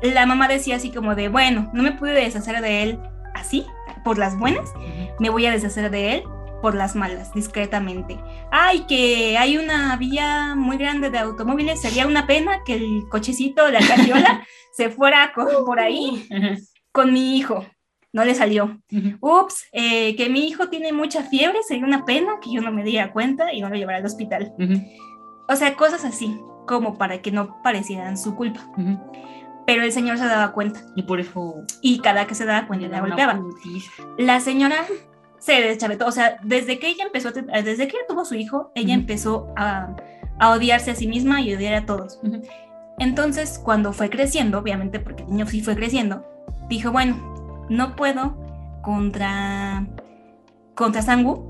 [SPEAKER 1] la mamá decía así como de, bueno, no me pude deshacer de él así, por las buenas,
[SPEAKER 3] Ujú.
[SPEAKER 1] me voy a deshacer de él por las malas, discretamente. Ay, que hay una vía muy grande de automóviles, sería una pena que el cochecito, la carriola, se fuera por ahí con mi hijo. No le salió. Ups, eh, que mi hijo tiene mucha fiebre, sería una pena que yo no me diera cuenta y no lo llevara al hospital. O sea, cosas así, como para que no parecieran su culpa. Pero el señor se daba cuenta
[SPEAKER 3] Y por eso
[SPEAKER 1] y cada que se daba cuenta
[SPEAKER 3] le
[SPEAKER 1] la golpeaba.
[SPEAKER 3] putiza.
[SPEAKER 1] La señora se deschavetó, o sea, desde que ella empezó, a te- desde que ella tuvo su hijo, ella empezó a, a odiarse a sí misma y odiar a todos. Entonces, cuando fue creciendo, obviamente porque el niño sí fue creciendo, dijo, bueno, no puedo contra, contra Sangu,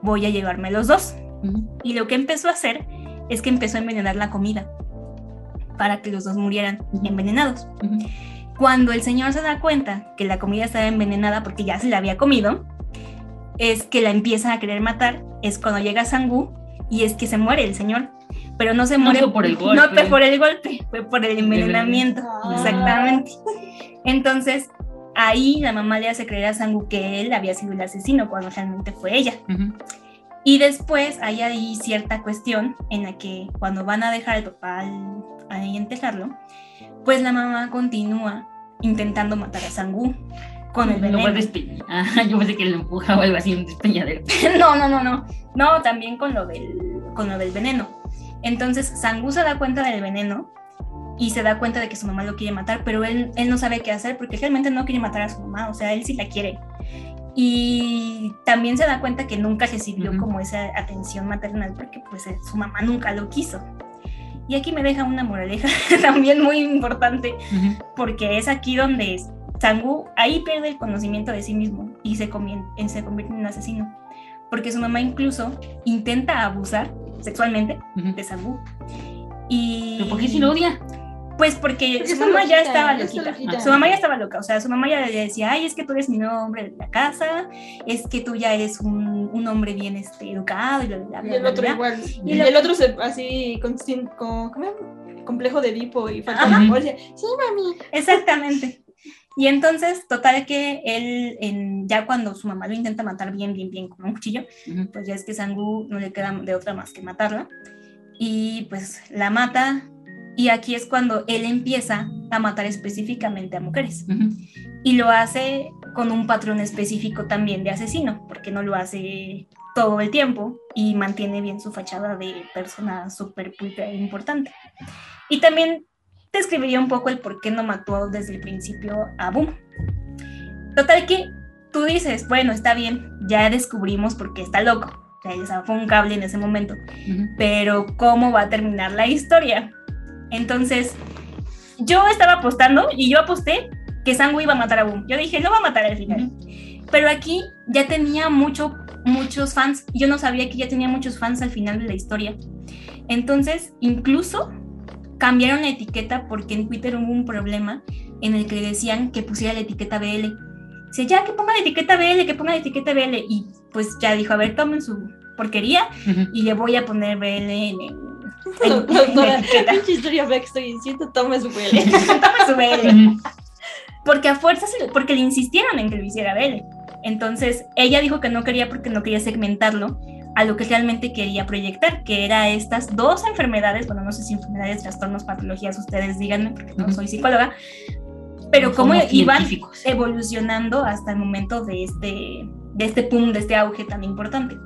[SPEAKER 1] voy a llevarme los dos. Y lo que empezó a hacer es que empezó a envenenar la comida para que los dos murieran envenenados. Cuando el señor se da cuenta que la comida estaba envenenada porque ya se la había comido, es que la empieza a querer matar, es cuando llega Sangu y es que se muere el señor. Pero no se
[SPEAKER 3] No
[SPEAKER 1] muere
[SPEAKER 3] fue por el
[SPEAKER 1] No
[SPEAKER 3] golpe.
[SPEAKER 1] fue por el golpe, fue por el envenenamiento.
[SPEAKER 5] Ah.
[SPEAKER 1] Exactamente. Entonces, ahí la mamá le hace creer a Sangu que él había sido el asesino cuando realmente fue ella. Y después hay ahí cierta cuestión en la que cuando van a dejar al papá al, ahí enterrarlo, pues la mamá continúa intentando matar a Sangu con el
[SPEAKER 3] Lo
[SPEAKER 1] veneno.
[SPEAKER 3] despeñar. Ah, yo pensé que lo empujaba algo así, un despeñadero.
[SPEAKER 1] no, no, no, no. No, también con lo del, con lo del veneno. Entonces Sangu se da cuenta del veneno y se da cuenta de que su mamá lo quiere matar, pero él, él no sabe qué hacer porque realmente no quiere matar a su mamá, o sea, él sí la quiere. Y también se da cuenta que nunca recibió
[SPEAKER 3] Ujú.
[SPEAKER 1] como esa atención maternal porque pues eh, su mamá nunca lo quiso. Y aquí me deja una moraleja también muy importante porque es aquí donde Sangu ahí pierde el conocimiento de sí mismo y se, comien- en- se convierte en un asesino. Porque su mamá incluso intenta abusar sexualmente
[SPEAKER 3] Ujú.
[SPEAKER 1] de Sangu. Y
[SPEAKER 3] ¿Pero por qué si lo odia?
[SPEAKER 1] Pues porque,
[SPEAKER 5] Porque
[SPEAKER 1] su mamá ya
[SPEAKER 5] loquita,
[SPEAKER 1] estaba
[SPEAKER 5] está
[SPEAKER 1] loquita.
[SPEAKER 5] loquita.
[SPEAKER 1] Su mamá ya estaba loca. O sea, su mamá ya le decía, ay, es que tú eres mi nuevo hombre de la casa, es que tú ya eres un, un hombre bien este, educado y bla, bla, bla,
[SPEAKER 5] Y el
[SPEAKER 1] bla,
[SPEAKER 5] otro
[SPEAKER 1] bla".
[SPEAKER 5] igual.
[SPEAKER 1] Y
[SPEAKER 5] Y,
[SPEAKER 1] lo-
[SPEAKER 5] el otro se, así, con, ¿cómo se llama? complejo de Edipo y falta de Sí, mami.
[SPEAKER 1] Exactamente. Y entonces, total que él, en, ya cuando su mamá lo intenta matar bien, bien, bien con un cuchillo, pues ya es que Sangu no le queda de otra más que matarla. Y pues la mata. Y aquí es cuando él empieza a matar específicamente a mujeres. Y lo hace con un patrón específico también de asesino, porque no lo hace todo el tiempo y mantiene bien su fachada de persona súper e importante. Y también describiría un poco el por qué no mató desde el principio a Boom. Total que tú dices, bueno, está bien, ya descubrimos por qué está loco. O sea, fue un cable en ese momento.
[SPEAKER 3] Ujú.
[SPEAKER 1] Pero, ¿cómo va a terminar la historia? Entonces, yo estaba apostando y yo aposté que Sangu iba a matar a Boom. Yo dije, lo va a matar al final. Pero aquí ya tenía mucho, muchos fans. Yo no sabía que ya tenía muchos fans al final de la historia. Entonces, incluso cambiaron la etiqueta porque en Twitter hubo un problema en el que decían que pusiera la etiqueta BL. Dice, ya que ponga la etiqueta BL, que ponga la etiqueta BL. Y pues ya dijo, a ver, tomen su porquería y le voy a poner BL en,
[SPEAKER 5] Doctora, pinche historia backstory, siento, tome su huele.
[SPEAKER 1] Tome su BL. Porque a fuerzas, porque le insistieron en que lo hiciera BL. Entonces, ella dijo que no quería porque no quería segmentarlo a lo que realmente quería proyectar, que era estas dos enfermedades, bueno, no sé si enfermedades, trastornos, patologías, ustedes díganme, porque no soy psicóloga, pero
[SPEAKER 3] No
[SPEAKER 1] cómo iban evolucionando hasta el momento de este, de este boom, de este auge tan importante.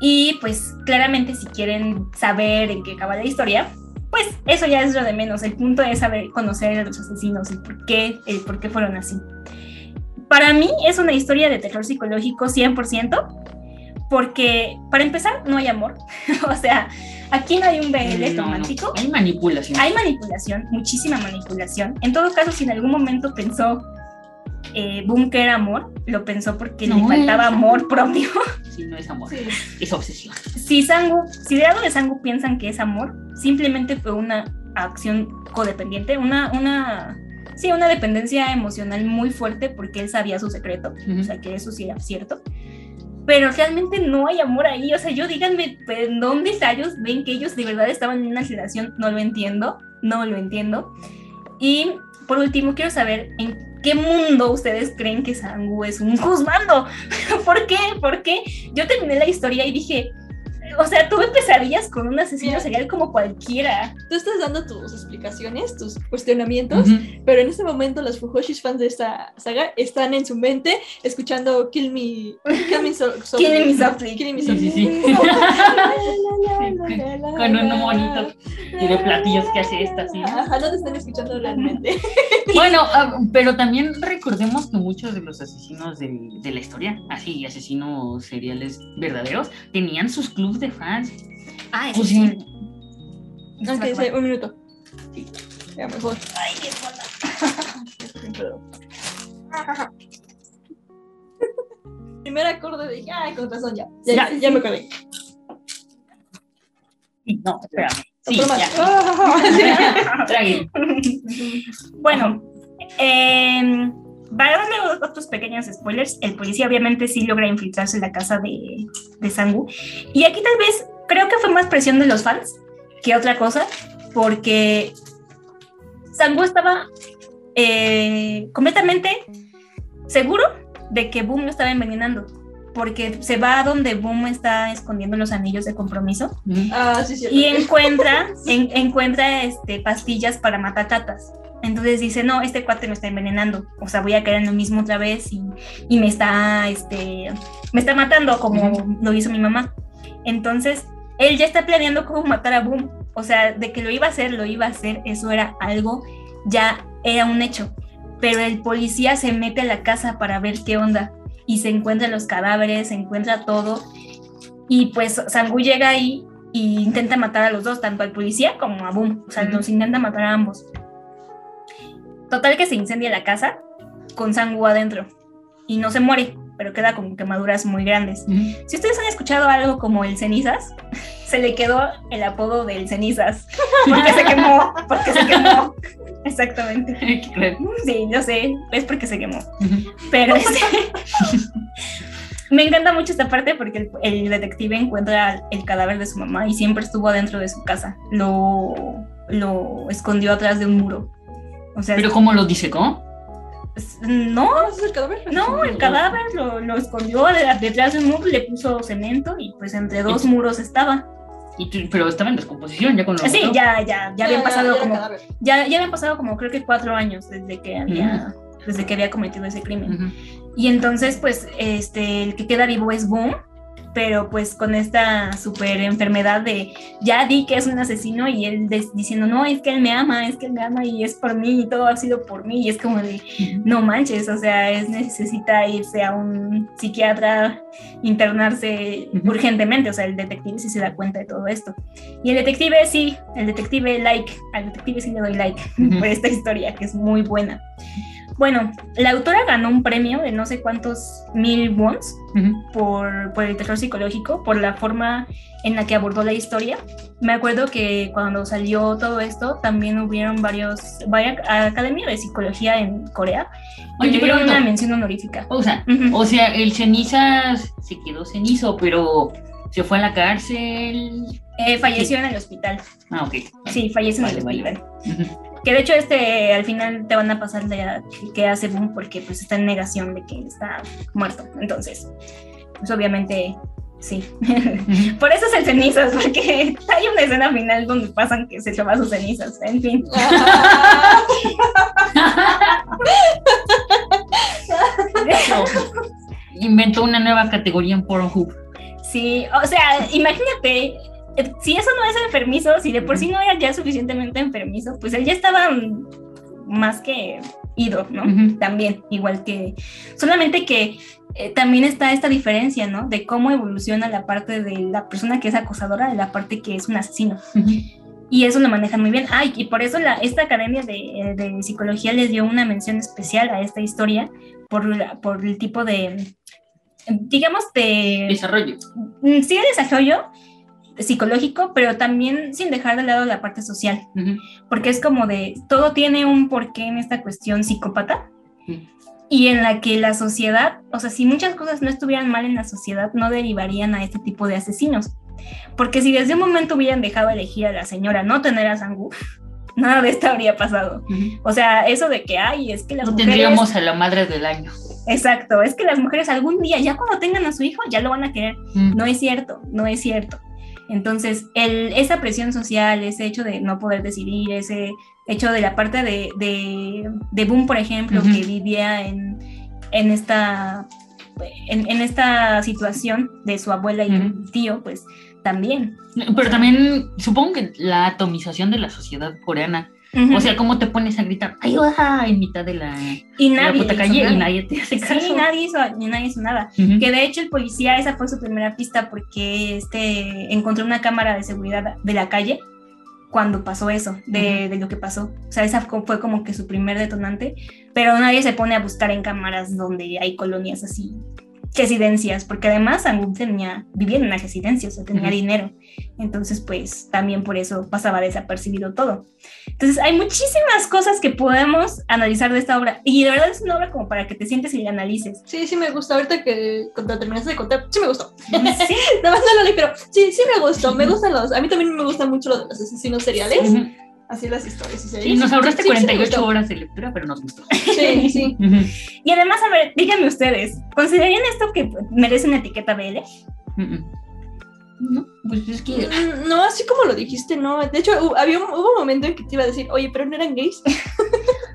[SPEAKER 1] Y pues claramente si quieren saber en qué acaba la historia, pues eso ya es lo de menos. El punto es saber conocer a los asesinos y por qué, el por qué fueron así. Para mí es una historia de terror psicológico 100%, porque para empezar no hay amor. o sea, aquí no hay un BL
[SPEAKER 3] No, no.
[SPEAKER 1] romántico.
[SPEAKER 3] Hay manipulación.
[SPEAKER 1] Hay manipulación, muchísima manipulación. En todo caso, si en algún momento pensó eh, Boom que era amor, lo pensó porque
[SPEAKER 3] No
[SPEAKER 1] le faltaba
[SPEAKER 3] es.
[SPEAKER 1] amor propio.
[SPEAKER 3] Sí, no es amor.
[SPEAKER 5] Sí.
[SPEAKER 3] Es obsesión.
[SPEAKER 1] si Sangu, si de lado de Sangu piensan que es amor, simplemente fue una acción codependiente, una, una, sí, una dependencia emocional muy fuerte porque él sabía su secreto,
[SPEAKER 3] Ujú.
[SPEAKER 1] o sea que eso sí era cierto. Pero realmente no hay amor ahí, o sea, yo díganme, ¿en dónde ellos ven que ellos de verdad estaban en una relación? No lo entiendo, no lo entiendo. Y por último, quiero saber en qué mundo ustedes creen que Sangu es un juzgando. ¿Por qué? ¿Por qué? Yo terminé la historia y dije, o sea, tuve pesadillas con un asesino
[SPEAKER 5] Mira.
[SPEAKER 1] serial como cualquiera.
[SPEAKER 5] Tú estás dando tus explicaciones, tus cuestionamientos,
[SPEAKER 3] Ujú.
[SPEAKER 5] pero en este momento los Fujoshis fans de esta saga están en su mente escuchando Kill Me, Kill Me, so-.
[SPEAKER 1] Killing Me Softly.
[SPEAKER 5] Kill Me
[SPEAKER 3] Sí,
[SPEAKER 5] Softly.
[SPEAKER 3] sí, sí. Con un monito y de platillos que hace esta, ¿no?
[SPEAKER 5] Ajá, no te están escuchando realmente.
[SPEAKER 3] Bueno, ah, pero también recordemos que muchos de los asesinos de, de la historia, así, asesinos seriales verdaderos, tenían sus clubs de fans.
[SPEAKER 1] Ah,
[SPEAKER 3] Pues sí.
[SPEAKER 5] Ok, sí, un minuto. Ya, mejor.
[SPEAKER 1] Ay, qué buena.
[SPEAKER 5] Primer acorde dije, ay, con razón, ya. Ya,
[SPEAKER 3] Ya,
[SPEAKER 5] ya, ya me acordé.
[SPEAKER 3] Sí, no, espérame. Sí, ya.
[SPEAKER 5] Ah.
[SPEAKER 1] Bueno, eh, para darle otros pequeños spoilers, el policía obviamente sí logra infiltrarse en la casa de, de Sangu. Y aquí tal vez creo que fue más presión de los fans que otra cosa, porque Sangu estaba eh, completamente seguro de que Boom lo estaba envenenando. Porque se va a donde Boom está escondiendo los anillos de compromiso.
[SPEAKER 5] Ah, sí, cierto.
[SPEAKER 1] y encuentra, en- encuentra este, pastillas para matar ratas. Entonces dice, no, este cuate me está envenenando. O sea, voy a caer en lo mismo otra vez y, y me está, este, me está matando como lo hizo mi mamá. Entonces, él ya está planeando cómo matar a Boom. O sea, de que lo iba a hacer, lo iba a hacer. Eso era algo, ya era un hecho. Pero el policía se mete a la casa para ver qué onda. Y se encuentra los cadáveres, se encuentra todo. Y pues Sangu llega ahí e intenta matar a los dos, tanto al policía como a Boom. O sea,
[SPEAKER 3] Ujú.
[SPEAKER 1] los intenta matar a ambos. Total que se incendia la casa con Sangu adentro. Y no se muere, pero queda con quemaduras muy grandes. Si ustedes han escuchado algo como el cenizas, se le quedó el apodo del cenizas. Porque se quemó, porque se quemó. Exactamente.
[SPEAKER 3] ¿Qué crees?
[SPEAKER 1] Sí, yo sé, es porque se quemó. Pero este, me encanta mucho esta parte porque el, el detective encuentra el cadáver de su mamá y siempre estuvo adentro de su casa. Lo, lo escondió atrás de un muro. O sea,
[SPEAKER 3] ¿Pero cómo lo disecó?
[SPEAKER 1] no,
[SPEAKER 5] ¿No el cadáver?
[SPEAKER 1] no, el cadáver lo, lo escondió de- detrás de un muro, le puso cemento y pues entre dos muros estaba.
[SPEAKER 3] Y tú- pero estaba en descomposición ya con lo
[SPEAKER 1] Sí, ya, ya, ya habían pasado
[SPEAKER 5] era
[SPEAKER 1] como, ya, ya habían pasado como creo que cuatro años desde que había, desde que había cometido ese crimen. Y entonces, pues, este, el que queda vivo es Boom pero pues con esta super enfermedad de ya di que es un asesino y él diciendo, no, es que él me ama, es que él me ama y es por mí y todo ha sido por mí y es como de, no manches, o sea, es necesita irse a un psiquiatra, internarse
[SPEAKER 3] Ujú.
[SPEAKER 1] urgentemente, o sea, el detective sí se da cuenta de todo esto. Y el detective sí, el detective like, al detective sí le doy like
[SPEAKER 3] Ujú.
[SPEAKER 1] por esta historia que es muy buena. Bueno, la autora ganó un premio de no sé cuántos mil wons
[SPEAKER 3] Ujú.
[SPEAKER 1] por, por el terror psicológico, por la forma en la que abordó la historia. Me acuerdo que cuando salió todo esto, también hubieron varios, varias academia de psicología en Corea. Y
[SPEAKER 3] Oye,
[SPEAKER 1] dieron
[SPEAKER 3] pero
[SPEAKER 1] una mención honorífica.
[SPEAKER 3] Pausa.
[SPEAKER 1] Ujú.
[SPEAKER 3] O sea, el cenizas se quedó cenizo, pero se fue a la cárcel.
[SPEAKER 1] Eh, falleció en el hospital.
[SPEAKER 3] Ah, ok.
[SPEAKER 1] Sí, falleció en el
[SPEAKER 3] Vale, vale.
[SPEAKER 1] hospital.
[SPEAKER 3] Ujú.
[SPEAKER 1] Que de hecho este al final te van a pasar la que hace boom porque pues está en negación de que está muerto. Entonces, pues obviamente sí. Por eso es el cenizas, porque hay una escena final donde pasan que se lleva sus cenizas. En fin.
[SPEAKER 3] Inventó una nueva categoría en Pornhub.
[SPEAKER 1] Sí, o sea, imagínate, si eso no es enfermizo, si de por sí no era ya suficientemente enfermizo, pues él ya estaba más que ido, ¿no?
[SPEAKER 3] Ujú.
[SPEAKER 1] También, igual que, solamente que eh, también está esta diferencia, ¿no? De cómo evoluciona la parte de la persona que es acosadora de la parte que es un asesino.
[SPEAKER 3] Ujú.
[SPEAKER 1] Y eso lo manejan muy bien. Ay, y por eso la, esta academia de, de psicología les dio una mención especial a esta historia por, la- por el tipo de, digamos, de...
[SPEAKER 3] Desarrollo.
[SPEAKER 1] Mm, sí el desarrollo psicológico, pero también sin dejar de lado la parte social,
[SPEAKER 3] Ujú.
[SPEAKER 1] porque es como de, todo tiene un porqué en esta cuestión psicópata
[SPEAKER 3] Sí.
[SPEAKER 1] y en la que la sociedad, o sea, si muchas cosas no estuvieran mal en la sociedad, no derivarían a este tipo de asesinos, porque si desde un momento hubieran dejado elegir a la señora no tener a Sangu, nada de esto habría pasado.
[SPEAKER 3] Ujú.
[SPEAKER 1] O sea, eso de que, ay, es que las
[SPEAKER 3] No
[SPEAKER 1] mujeres...
[SPEAKER 3] tendríamos a la madre del año.
[SPEAKER 1] Exacto, es que las mujeres algún día, ya cuando tengan a su hijo, ya lo van a querer. No es cierto, no es cierto. Entonces, el, esa presión social, ese hecho de no poder decidir, ese hecho de la parte de, de, de Boom, por ejemplo, que vivía en, en esta en, en esta situación de su abuela y el tío, pues también.
[SPEAKER 3] Pero también supongo que la atomización de la sociedad coreana. O sea, cómo te pones a gritar ayuda en mitad de la,
[SPEAKER 1] y
[SPEAKER 3] de la
[SPEAKER 1] nadie
[SPEAKER 3] puta calle
[SPEAKER 1] nada.
[SPEAKER 3] y nadie te hace caso.
[SPEAKER 1] Sí, nadie hizo, ni nadie hizo nada. Que de hecho el policía, esa fue su primera pista porque este encontró una cámara de seguridad de la calle cuando pasó eso, de, de lo que pasó. O sea, esa fue como que su primer detonante, pero nadie se pone a buscar en cámaras donde hay colonias así, residencias, porque además Angum tenía, vivía en una residencia, o sea, tenía
[SPEAKER 3] Ujú.
[SPEAKER 1] dinero. Entonces, pues también por eso pasaba desapercibido todo. Entonces, hay muchísimas cosas que podemos analizar de esta obra. Y de verdad es una obra como para que te sientes y la analices.
[SPEAKER 5] Sí, sí me gusta. Ahorita que cuando terminaste de contar, sí me gustó.
[SPEAKER 1] Sí,
[SPEAKER 5] Nada más no lo leí, pero sí, sí me gustó. Me gustan los. A mí también me gusta mucho los asesinos seriales.
[SPEAKER 3] Ujú.
[SPEAKER 5] Así las historias y
[SPEAKER 3] Sí, nos ahorraste
[SPEAKER 5] Sí, sí me
[SPEAKER 3] 48
[SPEAKER 5] gustó.
[SPEAKER 3] horas de lectura, pero nos gustó.
[SPEAKER 5] Sí, sí.
[SPEAKER 1] Y además, a ver, díganme ustedes, ¿considerarían esto que merece una etiqueta BL?
[SPEAKER 3] No, pues es que.
[SPEAKER 5] Mm, No, así como lo dijiste, no. De hecho, había un, hubo un momento en que te iba a decir, oye, pero no eran gays.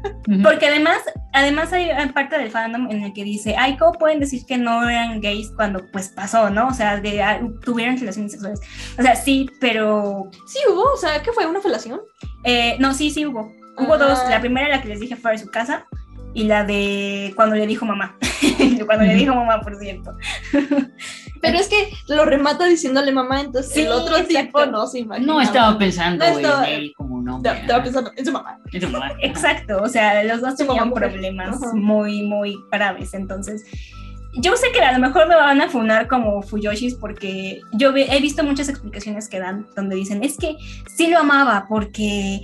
[SPEAKER 1] Porque además, además hay parte del fandom en el que dice, ay, ¿cómo pueden decir que no eran gays cuando pues pasó, ¿no? O sea, de, ah, tuvieron relaciones sexuales. O sea, sí, pero...
[SPEAKER 5] Sí hubo, o sea, ¿qué fue? ¿Una felación?
[SPEAKER 1] eh, no, sí, sí hubo. Hubo
[SPEAKER 5] Ah.
[SPEAKER 1] dos. La primera, la que les dije fue de su casa, y la de cuando le dijo mamá. cuando le dijo mamá, por cierto.
[SPEAKER 5] Pero es que lo remata diciéndole mamá, entonces
[SPEAKER 1] Sí,
[SPEAKER 5] el otro
[SPEAKER 1] exacto.
[SPEAKER 5] tipo no se imagina.
[SPEAKER 3] No estaba pensando
[SPEAKER 5] No estaba-
[SPEAKER 3] en él como un
[SPEAKER 5] No, estaba pensando en su mamá.
[SPEAKER 3] En su mamá.
[SPEAKER 1] Exacto, o sea, los dos
[SPEAKER 5] mamá
[SPEAKER 1] tenían problemas
[SPEAKER 5] Ajá.
[SPEAKER 1] muy, muy graves. Entonces, yo sé que a lo mejor me van a funar como Fuyoshis porque yo he visto muchas explicaciones que dan donde dicen, es que sí lo amaba porque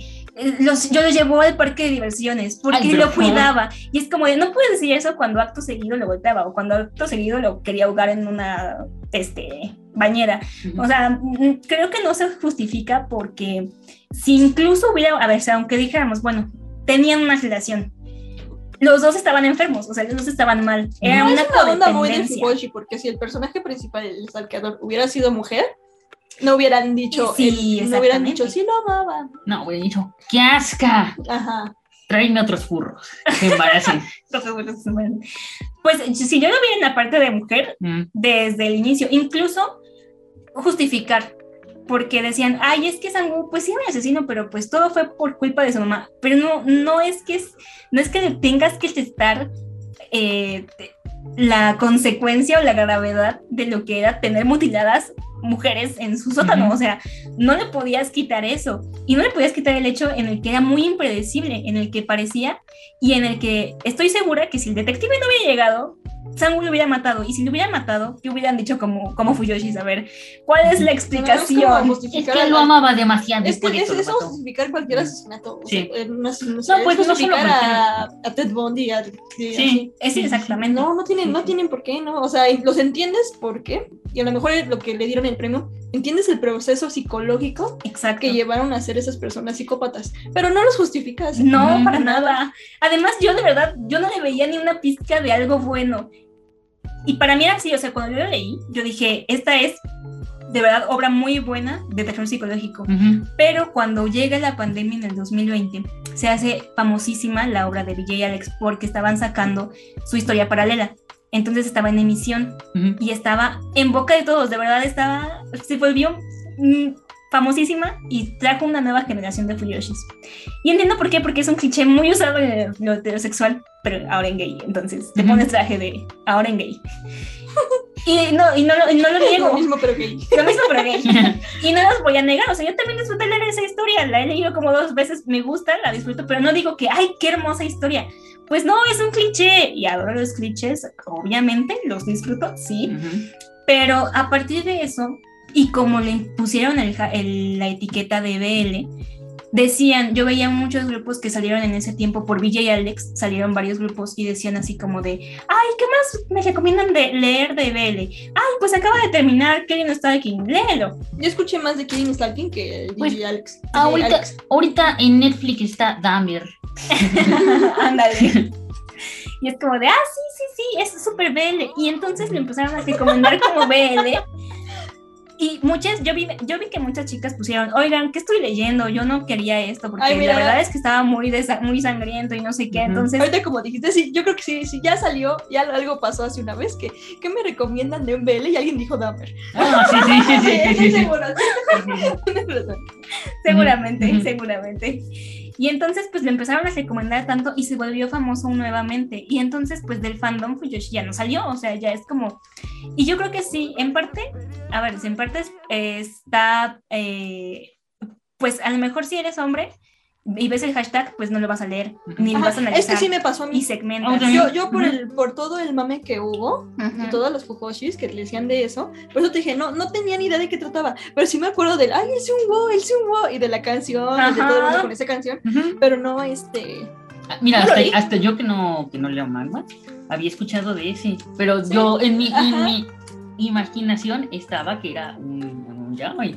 [SPEAKER 1] los, yo lo llevó al parque de diversiones, porque
[SPEAKER 3] Ay,
[SPEAKER 1] lo cuidaba. Y es como de, no puedes decir eso cuando acto seguido lo golpeaba o cuando acto seguido lo quería ahogar en una este, bañera. O sea, mm, creo que no se justifica porque si incluso hubiera, a ver, o sea, aunque dijéramos, bueno, tenían una relación, los dos estaban enfermos, o sea, los dos estaban mal. Era
[SPEAKER 5] No,
[SPEAKER 1] una
[SPEAKER 5] es una onda muy de porque si el personaje principal, el salqueador, hubiera sido mujer, no hubieran dicho,
[SPEAKER 1] Sí,
[SPEAKER 5] el- no hubieran dicho, sí lo amaba.
[SPEAKER 3] No, hubiera dicho, ¡qué asca!
[SPEAKER 5] Ajá.
[SPEAKER 3] Tráeme otros
[SPEAKER 1] se mueren. Pues si yo lo vi en la parte de mujer,
[SPEAKER 3] Mm.
[SPEAKER 1] desde el inicio, incluso justificar, porque decían, ay, es que Sangu, pues sí era un asesino, pero pues todo fue por culpa de su mamá. Pero no, no es que es, no es que tengas que estar eh, la consecuencia o la gravedad de lo que era tener mutiladas mujeres en su sótano,
[SPEAKER 3] Ujú.
[SPEAKER 1] o sea, no le podías quitar eso y no le podías quitar el hecho en el que era muy impredecible, en el que parecía y en el que estoy segura que si el detective no hubiera llegado, Sangu lo hubiera matado y si lo hubiera matado, ¿qué hubieran dicho como, como Fuyoshi? A ver, ¿cuál es la explicación?
[SPEAKER 5] como
[SPEAKER 3] Es
[SPEAKER 5] justificar
[SPEAKER 3] que
[SPEAKER 5] al-
[SPEAKER 3] lo amaba demasiado.
[SPEAKER 5] Es que es
[SPEAKER 3] eso
[SPEAKER 5] justificar cualquier asesinato. O
[SPEAKER 3] Sí.
[SPEAKER 5] sea, no, es- no,
[SPEAKER 3] No,
[SPEAKER 5] es
[SPEAKER 3] pues, no solo
[SPEAKER 5] justificar a, a Ted Bundy. a-
[SPEAKER 3] Sí.
[SPEAKER 1] Es exactamente.
[SPEAKER 5] No, no tienen, no tienen por qué, ¿no? O sea, los entiendes por qué. Y a lo mejor es lo que le dieron el premio, entiendes el proceso psicológico
[SPEAKER 1] Exacto.
[SPEAKER 5] que llevaron a ser esas personas psicópatas. Pero no los justificas.
[SPEAKER 1] No,
[SPEAKER 3] Ujú.
[SPEAKER 1] para nada. Además, yo de verdad, yo no le veía ni una pizca de algo bueno. Y para mí era así, o sea, cuando yo lo leí, yo dije, esta es de verdad obra muy buena de terror psicológico. Pero cuando llega la pandemia en el 2020, se hace famosísima la obra de Vijay Alex porque estaban sacando su historia paralela. Entonces estaba en emisión y estaba en boca de todos, de verdad estaba, se volvió famosísima y trajo una nueva generación de Fuyoshis. Y entiendo por qué, porque es un cliché muy usado en lo heterosexual, pero ahora en gay, entonces te pones traje de ahora en gay. Y no, y no, lo- y no lo niego,
[SPEAKER 5] Lo mismo, pero gay.
[SPEAKER 1] lo mismo pero gay. Y no los voy a negar, o sea, yo también disfruté leer esa historia, la he leído como dos veces, me gusta, la disfruto, pero no digo que, ay, qué hermosa historia. Pues no, es un cliché y adoro los clichés, obviamente, los disfruto, sí,
[SPEAKER 3] Ujú.
[SPEAKER 1] pero a partir de eso, y como le pusieron el el- la etiqueta de BL, decían, yo veía muchos grupos que salieron en ese tiempo por VJ y Alex, salieron varios grupos y decían así como de, ay, ¿qué más me recomiendan de leer de BL? Ay, pues acaba de terminar Killing Stalking, léelo.
[SPEAKER 5] Yo escuché más de Killing Stalking que de
[SPEAKER 3] Pues,
[SPEAKER 5] DJ Alex. DJ
[SPEAKER 3] Ahorita,
[SPEAKER 5] Alex.
[SPEAKER 3] ahorita en Netflix está Dahmer.
[SPEAKER 1] Ándale. Y es como de, ah, sí, sí, sí, es súper BL. Y entonces le empezaron a recomendar como BL. Y muchas, yo vi, yo vi que muchas chicas pusieron, oigan, ¿qué estoy leyendo? Yo no quería esto, porque
[SPEAKER 5] Ay, mira.
[SPEAKER 1] la verdad es que estaba muy, desa- muy sangriento y no sé qué. Entonces,
[SPEAKER 5] Ahorita como dijiste, sí, yo creo que sí, sí, ya salió, ya algo pasó hace una vez, que, ¿qué me recomiendan de un BL? Y alguien dijo Dahmer.
[SPEAKER 3] Ah, sí, sí, sí, sí,
[SPEAKER 1] seguramente, seguramente. Y entonces, pues le empezaron a recomendar tanto y se volvió famoso nuevamente. Y entonces, pues del fandom Fuyoshi ya no salió, o sea, ya es como... Y yo creo que sí, en parte, a ver, en parte es- está, eh, pues a lo mejor si eres hombre y ves el hashtag, pues no lo vas a leer, ni lo
[SPEAKER 5] Ajá,
[SPEAKER 1] vas a analizar.
[SPEAKER 5] Es que sí me pasó a
[SPEAKER 1] Y
[SPEAKER 5] mí.
[SPEAKER 1] segmentas.
[SPEAKER 3] Ah,
[SPEAKER 5] Yo, yo por,
[SPEAKER 3] Ujú.
[SPEAKER 5] el, por todo el mame que hubo,
[SPEAKER 1] Ujú.
[SPEAKER 5] y todos los fujoshis que le decían de eso, por eso te dije, no, no tenía ni idea de qué trataba, pero sí me acuerdo del, ay, el Sunwo, el Sunwo, y de la canción, y de todo el mundo con esa canción,
[SPEAKER 3] Ujú.
[SPEAKER 5] pero no, este,
[SPEAKER 3] Ah, Mira,
[SPEAKER 5] ¿No lo
[SPEAKER 3] hasta, hasta yo que no, que no leo manga, había escuchado de ese. Pero yo en mi, en mi imaginación estaba que era un, un yaoi.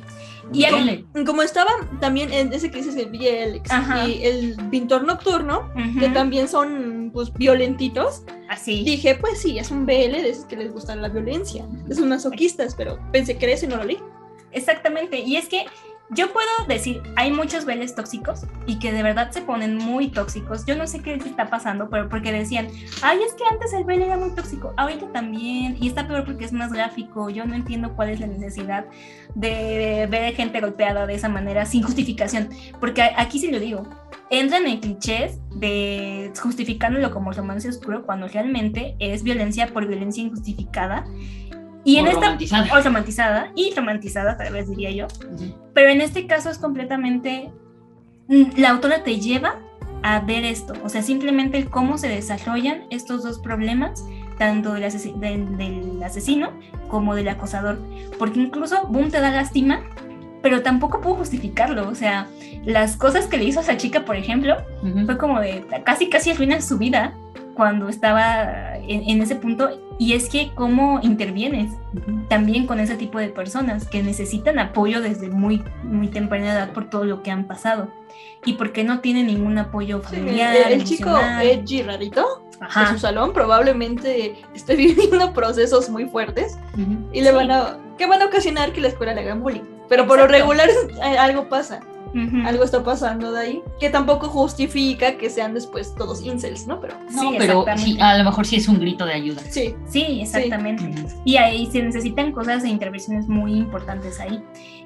[SPEAKER 3] Un
[SPEAKER 1] Y
[SPEAKER 5] como estaba también en ese que dices el
[SPEAKER 1] Ajá.
[SPEAKER 5] y el pintor nocturno, que también son pues violentitos,
[SPEAKER 1] Así.
[SPEAKER 5] dije, pues sí, es un BL de esos que les gusta la violencia, de esos masoquistas, pero pensé que era eso y no lo leí.
[SPEAKER 1] Exactamente, y es que yo puedo decir, hay muchos veles tóxicos y que de verdad se ponen muy tóxicos. Yo no sé qué está pasando, pero porque decían, ay, es que antes el vele era muy tóxico, ahorita también, y está peor porque es más gráfico. Yo no entiendo cuál es la necesidad de ver gente golpeada de esa manera sin justificación, porque aquí sí lo digo. Entran en clichés de justificándolo como romance oscuro cuando realmente es violencia por violencia injustificada. Y en
[SPEAKER 3] O
[SPEAKER 1] esta
[SPEAKER 3] romantizada.
[SPEAKER 1] o romantizada y romantizada tal vez diría yo
[SPEAKER 3] Ujú.
[SPEAKER 1] pero en este caso es completamente mm, la autora te lleva a ver esto o sea simplemente el cómo se desarrollan estos dos problemas tanto del, asesi- del- del asesino como del acosador porque incluso Boom te da lástima pero tampoco puedo justificarlo o sea las cosas que le hizo a esa chica por ejemplo
[SPEAKER 3] Ujú.
[SPEAKER 1] fue como de casi casi arruina su vida cuando estaba en, en ese punto y es que cómo intervienes también con ese tipo de personas que necesitan apoyo desde muy, muy temprana edad por todo lo que han pasado y porque no tienen ningún apoyo
[SPEAKER 5] Sí,
[SPEAKER 1] familiar.
[SPEAKER 5] el, el chico edgy rarito de
[SPEAKER 1] Ajá.
[SPEAKER 5] su salón probablemente esté viviendo procesos muy fuertes y le
[SPEAKER 1] Sí.
[SPEAKER 5] van a que van a ocasionar que la escuela le hagan bullying. Pero por lo regular eh, algo pasa. Algo está pasando de ahí, que tampoco justifica que sean después todos incels, ¿no? Pero
[SPEAKER 3] No,
[SPEAKER 1] Sí,
[SPEAKER 3] pero sí, a lo mejor sí es un grito de ayuda.
[SPEAKER 5] sí,
[SPEAKER 1] Sí, exactamente. Y ahí se necesitan cosas e intervenciones muy importantes ahí.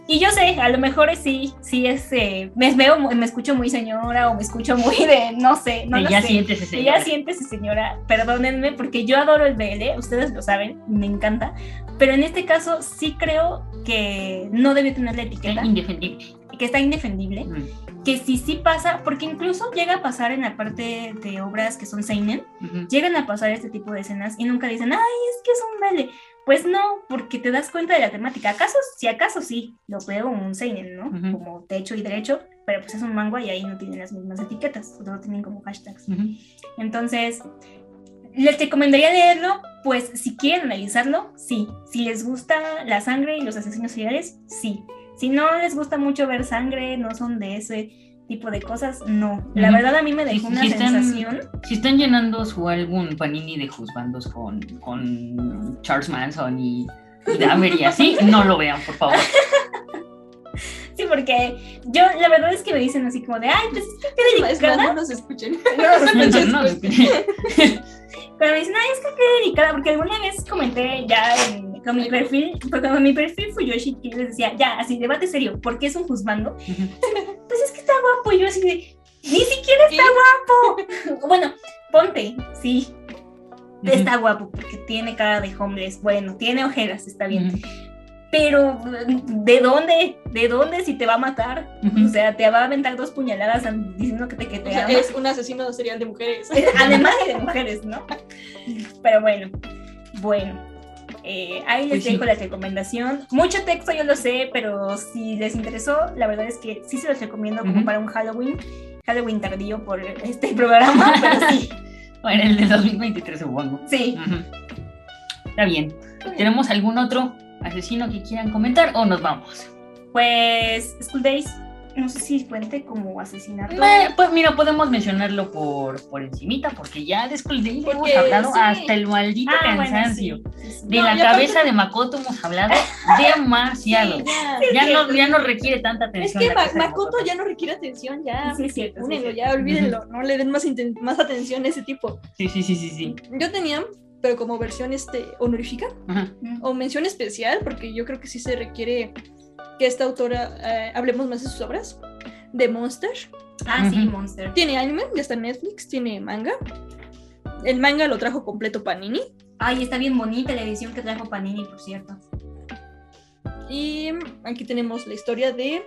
[SPEAKER 1] Y yo sé, a lo mejor sí, sí es, eh, me veo, me escucho muy señora o me escucho muy de, no sé, no
[SPEAKER 3] Que
[SPEAKER 1] lo
[SPEAKER 3] ya
[SPEAKER 1] sé.
[SPEAKER 3] sientes ese
[SPEAKER 1] Que ya siéntese, señora, perdónenme, porque yo adoro el BL, ustedes lo saben, me encanta, pero en este caso sí creo que no debe tener la etiqueta,
[SPEAKER 3] indefendible.
[SPEAKER 1] que está indefendible,
[SPEAKER 3] Mm,
[SPEAKER 1] que si sí pasa, porque incluso llega a pasar en la parte de obras que son seinen,
[SPEAKER 3] ujú.
[SPEAKER 1] llegan a pasar este tipo de escenas y nunca dicen, ay, es que es un BL. Pues no, porque te das cuenta de la temática. ¿Acaso? Si acaso sí, lo veo un seinen, ¿no? Como techo y derecho, pero pues es un manga y ahí no tienen las mismas etiquetas, solo tienen como hashtags. Entonces, les recomendaría leerlo, pues si quieren analizarlo, sí. Si les gusta la sangre y los asesinos seriales, sí. Si no les gusta mucho ver sangre, no son de ese tipo de cosas, no. La verdad a mí me dejó una
[SPEAKER 3] están-
[SPEAKER 1] sensación.
[SPEAKER 3] Si están llenando su álbum Panini de juzgandos con, con Charles Manson y, y Dahmer y así, no lo vean, por favor.
[SPEAKER 1] Porque yo la verdad es que me dicen así como de, ay, pues qué
[SPEAKER 5] más, no nos escuchen.
[SPEAKER 3] No, no,
[SPEAKER 1] Pero me dicen, ay, es que qué delicada, porque alguna vez comenté ya en- con mi perfil, porque con mi perfil Fuyoshi, que yo les decía, ya, así, debate serio, ¿por qué es un juzgando? Pues es que está guapo, y yo así de, ni siquiera está guapo. bueno, ponte, sí, está guapo, porque tiene cara de homeless, bueno, tiene ojeras, está bien. Pero, ¿de dónde? ¿De dónde si te va a matar? O sea, te va a aventar dos puñaladas diciendo que te, que te
[SPEAKER 5] O sea,
[SPEAKER 1] ama.
[SPEAKER 5] es un asesino serial de mujeres.
[SPEAKER 1] Además de mujeres, ¿no? Pero bueno, bueno. eh, ahí les
[SPEAKER 3] Pues sí.
[SPEAKER 1] dejo la recomendación. Mucho texto, yo lo sé, pero si les interesó, la verdad es que sí se los recomiendo como para un Halloween. Halloween tardío por este programa, pero sí,
[SPEAKER 3] Bueno, el de 2023 supongo.
[SPEAKER 1] sí.
[SPEAKER 3] Ujú. Está bien. ¿Tenemos algún otro asesino que quieran comentar o nos vamos?
[SPEAKER 1] Pues School Days, no sé si cuente como asesinato.
[SPEAKER 3] Me- pues mira, podemos mencionarlo por, por encimita, porque ya de School Days hemos hablado
[SPEAKER 5] sí.
[SPEAKER 3] hasta el maldito
[SPEAKER 1] Ah, bueno,
[SPEAKER 3] cansancio.
[SPEAKER 1] sí, sí, sí.
[SPEAKER 3] De
[SPEAKER 5] No,
[SPEAKER 3] la cabeza de Makoto hemos hablado demasiado.
[SPEAKER 5] Sí, ya.
[SPEAKER 3] ya, no, ya no requiere tanta
[SPEAKER 5] Es
[SPEAKER 3] atención.
[SPEAKER 5] que
[SPEAKER 3] la
[SPEAKER 5] Ma- Makoto ya no requiere atención, ya.
[SPEAKER 1] Sí, es cierto, sí, es
[SPEAKER 5] Únenlo, ya, olvídenlo, no le den más, más atención a ese tipo.
[SPEAKER 3] Sí, sí, sí, sí, sí.
[SPEAKER 5] Yo tenía, pero como versión este, honorífica
[SPEAKER 3] Ajá.
[SPEAKER 5] o mención especial, porque yo creo que sí se requiere que esta autora eh, hablemos más de sus obras, de Monster.
[SPEAKER 1] Ah, sí. Monster.
[SPEAKER 5] Tiene anime, ya está en Netflix, tiene manga. El manga lo trajo completo Panini.
[SPEAKER 1] Ay, está bien bonita la edición que trajo Panini, por cierto.
[SPEAKER 5] Y aquí tenemos la historia de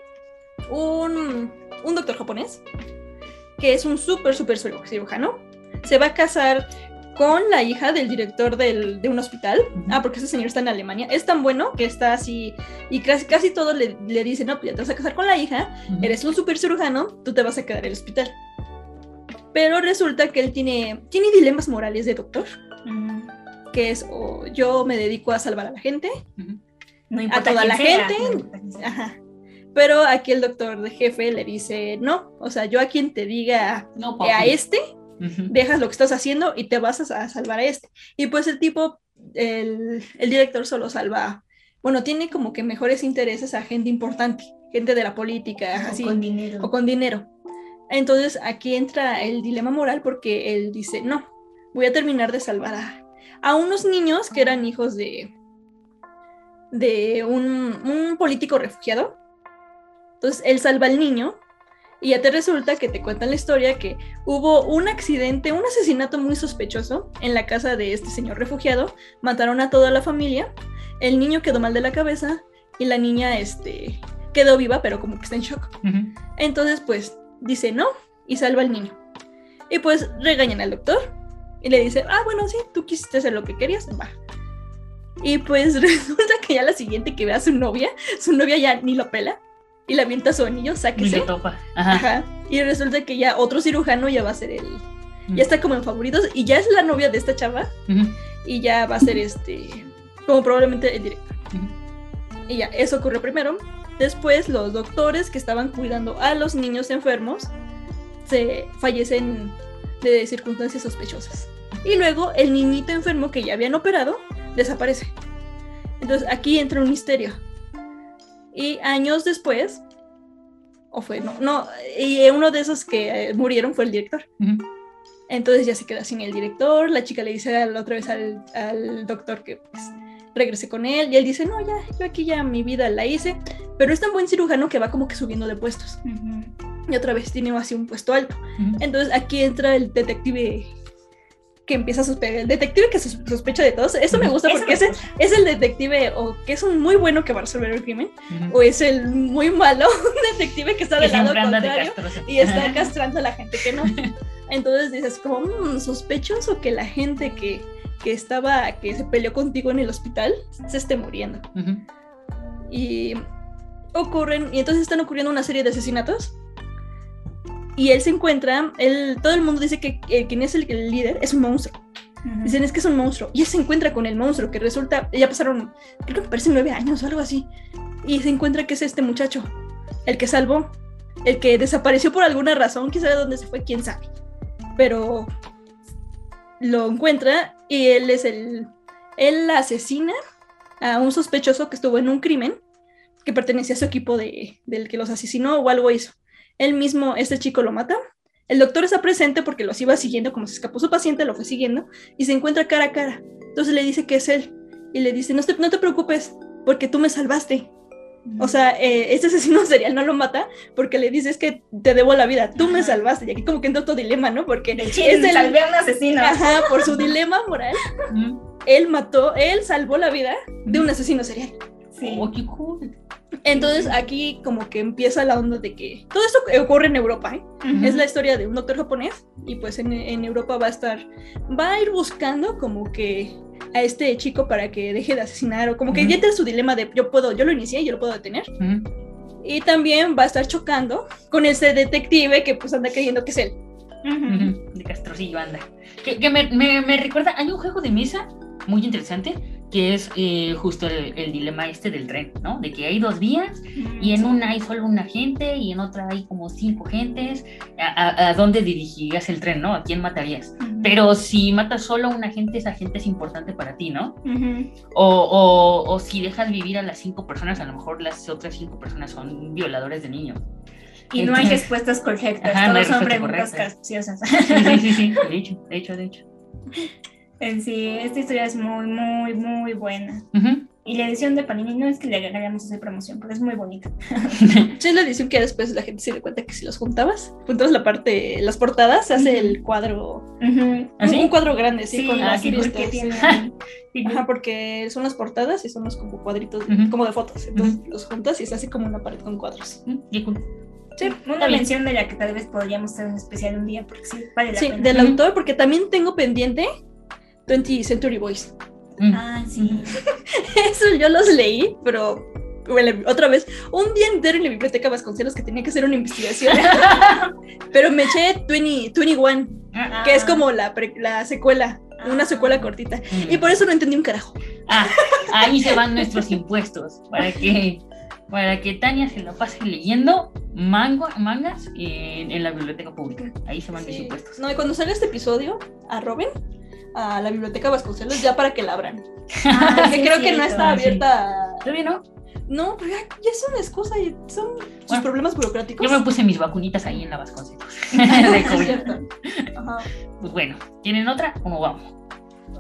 [SPEAKER 5] un, un doctor japonés que es un súper, súper ciru- cirujano. Se va a casar con la hija del director del- de un hospital. Ah, porque ese señor está en Alemania. Es tan bueno que está así. Y casi, casi todo le, le dicen: No, pues ya te vas a casar con la hija. Eres un súper cirujano. Tú te vas a quedar en el hospital. Pero resulta que él tiene, tiene dilemas morales de doctor.
[SPEAKER 1] Mm,
[SPEAKER 5] Que es: o yo me dedico a salvar a la gente.
[SPEAKER 1] No importa
[SPEAKER 5] toda la
[SPEAKER 1] sea,
[SPEAKER 5] gente.
[SPEAKER 1] no.
[SPEAKER 5] Ajá. Pero aquí el doctor de jefe le dice, no, o sea, yo a quien te diga
[SPEAKER 3] No,
[SPEAKER 5] que a
[SPEAKER 3] papi.
[SPEAKER 5] Dejas lo que estás haciendo y te vas a, a salvar a este. Y pues el tipo, el, el director solo salva, bueno, tiene como que mejores intereses a gente importante, gente de la política,
[SPEAKER 1] O
[SPEAKER 5] así,
[SPEAKER 1] con dinero.
[SPEAKER 5] o con dinero. Entonces aquí entra el dilema moral porque él dice, no, voy a terminar de salvar a, a unos niños que eran hijos de, de un, un político refugiado. Entonces él salva al niño y ya te resulta que te cuentan la historia que hubo un accidente, un asesinato muy sospechoso en la casa de este señor refugiado. Mataron a toda la familia. El niño quedó mal de la cabeza y la niña este, quedó viva, pero como que está en shock. Entonces, pues dice no y salva al niño. Y pues regañan al doctor y le dice, ah, bueno, sí, tú quisiste hacer lo que querías, va. Y pues resulta que ya la siguiente que ve a su novia, su novia ya ni lo pela y le avienta su anillo,
[SPEAKER 3] Ni
[SPEAKER 5] sáquese.
[SPEAKER 3] Ajá.
[SPEAKER 5] Ajá. Y resulta que ya otro cirujano ya va a ser el. Ya está como en favoritos y ya es la novia de esta chava y ya va a ser este. Como probablemente el director. Y ya, eso ocurrió primero. Después, los doctores que estaban cuidando a los niños enfermos se fallecen de circunstancias sospechosas. Y luego, el niñito enfermo que ya habían operado desaparece. Entonces, aquí entra un misterio. Y años después, O fue, no, no. Y uno de esos que eh, murieron fue el director. Entonces ya se queda sin el director. La chica le dice la otra vez al, al doctor que pues, regrese con él. Y él dice, no, ya, yo aquí ya mi vida la hice. Pero es tan buen cirujano que va como que subiendo de puestos. Y otra vez tiene así un puesto alto. Entonces aquí entra el detective que empieza a sospechar. El detective que sos- sospecha de todos. Eso me gusta porque ese es el detective o que es un muy bueno que va a resolver el crimen. O es el muy malo detective que está del lado
[SPEAKER 3] de
[SPEAKER 5] contrario
[SPEAKER 3] castroso.
[SPEAKER 5] y está castrando a la gente que no. Entonces dices como, "Mm, sospechoso que la gente que, que estaba, que se peleó contigo en el hospital, se esté muriendo. Y ocurren, y entonces están ocurriendo una serie de asesinatos. Y él se encuentra, él, todo el mundo dice que eh, quien es el, el líder es un monstruo. Dicen es que es un monstruo. Y él se encuentra con el monstruo, que resulta, ya pasaron, creo que me parece nueve años o algo así. Y se encuentra que es este muchacho, el que salvó, el que desapareció por alguna razón, quién sabe dónde se fue, quién sabe. Pero lo encuentra y él es el, él asesina a un sospechoso que estuvo en un crimen que pertenecía a su equipo de, del que los asesinó o algo hizo. Él mismo, este chico lo mata. El doctor está presente porque los iba siguiendo, como se escapó su paciente, lo fue siguiendo y se encuentra cara a cara. Entonces le dice que es él y le dice, no te, no te preocupes porque tú me salvaste. O sea, eh, este asesino serial no lo mata porque le dice es que te debo la vida, tú me salvaste. Y aquí como que entra otro dilema, ¿no? Porque
[SPEAKER 1] De
[SPEAKER 5] es el...
[SPEAKER 1] salvé a un asesino.
[SPEAKER 5] Ajá, por su dilema moral, él mató, él salvó la vida de un asesino serial.
[SPEAKER 1] Sí.
[SPEAKER 3] Oh, qué cool.
[SPEAKER 5] Entonces aquí como que empieza la onda de que todo esto ocurre en Europa, ¿eh?
[SPEAKER 1] Ujú.
[SPEAKER 5] Es la historia de un doctor japonés y pues en, en Europa va a estar, va a ir buscando como que a este chico para que deje de asesinar o como que
[SPEAKER 3] Ujú.
[SPEAKER 5] ya entra su dilema de yo puedo, yo lo inicié, yo lo puedo detener.
[SPEAKER 3] Ujú.
[SPEAKER 5] Y también va a estar chocando con ese detective que pues anda creyendo que es él.
[SPEAKER 3] De castrosillo anda. Que, que me, me- me recuerda, hay un juego de mesa muy interesante que es eh, justo el, el dilema este del tren, ¿no? De que hay dos vías y en una hay solo una gente y en otra hay como cinco gentes. ¿A, a- a dónde dirigirías el tren, no? ¿A quién matarías?
[SPEAKER 1] Ujú.
[SPEAKER 3] Pero si matas solo a una gente, esa gente es importante para ti, ¿no?
[SPEAKER 1] Ujú.
[SPEAKER 3] O, o, o si dejas vivir a las cinco personas, a lo mejor las otras cinco personas son violadores de niños.
[SPEAKER 1] Y no hay
[SPEAKER 3] Entonces-
[SPEAKER 1] respuestas correctas,
[SPEAKER 3] Ajá, no hay
[SPEAKER 1] todos son preguntas capciosas.
[SPEAKER 3] Sí, sí, sí, sí, de hecho, de hecho, de hecho.
[SPEAKER 1] En sí, esta historia es muy, muy, muy buena.
[SPEAKER 3] Ujú.
[SPEAKER 1] Y la edición de Panini no es que le hagamos hacer promoción, pero es muy bonita.
[SPEAKER 5] Sí, es la edición que después la gente se dio cuenta que si los juntabas, juntabas la parte, las portadas, se hace el cuadro,
[SPEAKER 1] Ujú.
[SPEAKER 3] ¿Ah, sí?
[SPEAKER 5] un, un cuadro grande, sí,
[SPEAKER 1] Sí,
[SPEAKER 5] con las
[SPEAKER 1] porque tiene...
[SPEAKER 5] Ajá, porque son las portadas y son los como cuadritos, de- como de fotos. Entonces los juntas y se hace como una pared con cuadros.
[SPEAKER 3] Qué cool.
[SPEAKER 1] Sí, una mención de la que tal vez podríamos hacer un especial un día, porque sí, vale la
[SPEAKER 5] Sí,
[SPEAKER 1] pena.
[SPEAKER 5] del autor, porque también tengo pendiente 20th Century Boys.
[SPEAKER 3] Mm.
[SPEAKER 1] Ah, sí.
[SPEAKER 5] Eso yo los leí, pero bueno, otra vez, un día entero en la biblioteca Vasconcelos que tenía que hacer una investigación. pero me eché 20, 21,
[SPEAKER 3] Ah,
[SPEAKER 5] que es como la, pre- la secuela, una secuela cortita.
[SPEAKER 3] mm.
[SPEAKER 5] Y por eso no entendí un carajo.
[SPEAKER 3] Ah, ahí se van nuestros impuestos. Para que, para que Tania se la pase leyendo mango, mangas en, en la biblioteca pública. Ahí se van mis
[SPEAKER 5] Sí.
[SPEAKER 3] impuestos.
[SPEAKER 5] No, y cuando salga este episodio, arroben a la biblioteca Vasconcelos ya para que la abran.
[SPEAKER 1] Ah,
[SPEAKER 5] Porque
[SPEAKER 1] sí,
[SPEAKER 5] creo que no está
[SPEAKER 3] sí.
[SPEAKER 5] abierta.
[SPEAKER 3] ¿Todavía no?
[SPEAKER 5] No, pero ya, ya es una excusa son sus problemas burocráticos.
[SPEAKER 3] Yo me puse mis vacunitas ahí en la Vasconcelos.
[SPEAKER 5] Sí. Ajá.
[SPEAKER 3] Pues bueno, ¿tienen otra o no vamos?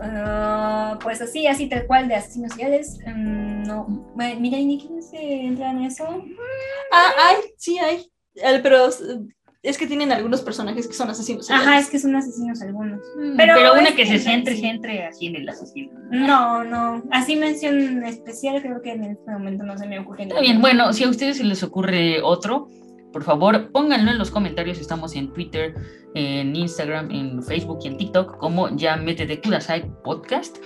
[SPEAKER 1] Ah, pues así, así tal cual de asesinos seriales. mm, no. Bueno, Mira, ¿y ni quién se entra en eso?
[SPEAKER 5] Ah, hay, sí hay. El- pero es que tienen algunos personajes que son asesinos.
[SPEAKER 1] Ajá, es que son asesinos algunos.
[SPEAKER 3] Pero,
[SPEAKER 1] Pero
[SPEAKER 3] una
[SPEAKER 1] es
[SPEAKER 3] que se centre,
[SPEAKER 1] sí.
[SPEAKER 3] centre así en el asesino.
[SPEAKER 1] No, no. Así mención especial, creo que en este momento no se me ocurre.
[SPEAKER 3] Está bien, bueno, si a ustedes se les ocurre otro, por favor, pónganlo en los comentarios. Estamos en Twitter, en Instagram, en Facebook y en TikTok como ya métete Kudasai Podcast.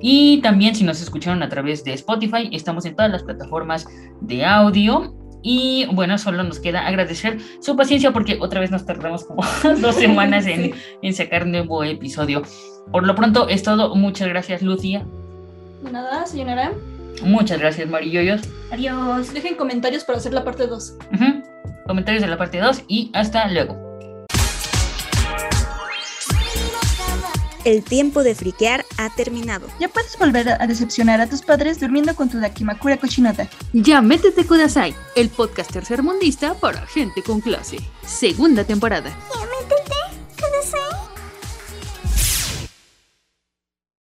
[SPEAKER 3] Y también si nos escucharon a través de Spotify, estamos en todas las plataformas de audio. Y bueno, solo nos queda agradecer su paciencia porque otra vez nos tardamos como dos semanas en, en sacar nuevo episodio. Por lo pronto es todo. Muchas gracias, Lucia.
[SPEAKER 5] De Nada, señora.
[SPEAKER 3] Muchas gracias, Marilloyos.
[SPEAKER 1] Adiós.
[SPEAKER 5] Dejen comentarios para hacer la parte 2.
[SPEAKER 3] Ujú. Comentarios de la parte 2 y hasta luego.
[SPEAKER 1] el tiempo de friquear ha terminado.
[SPEAKER 5] Ya puedes volver a decepcionar a tus padres durmiendo con tu Dakimakura cochinota.
[SPEAKER 6] Ya métete Kudasai, el podcast tercermundista para gente con clase. Segunda temporada.
[SPEAKER 7] Ya métete Kudasai.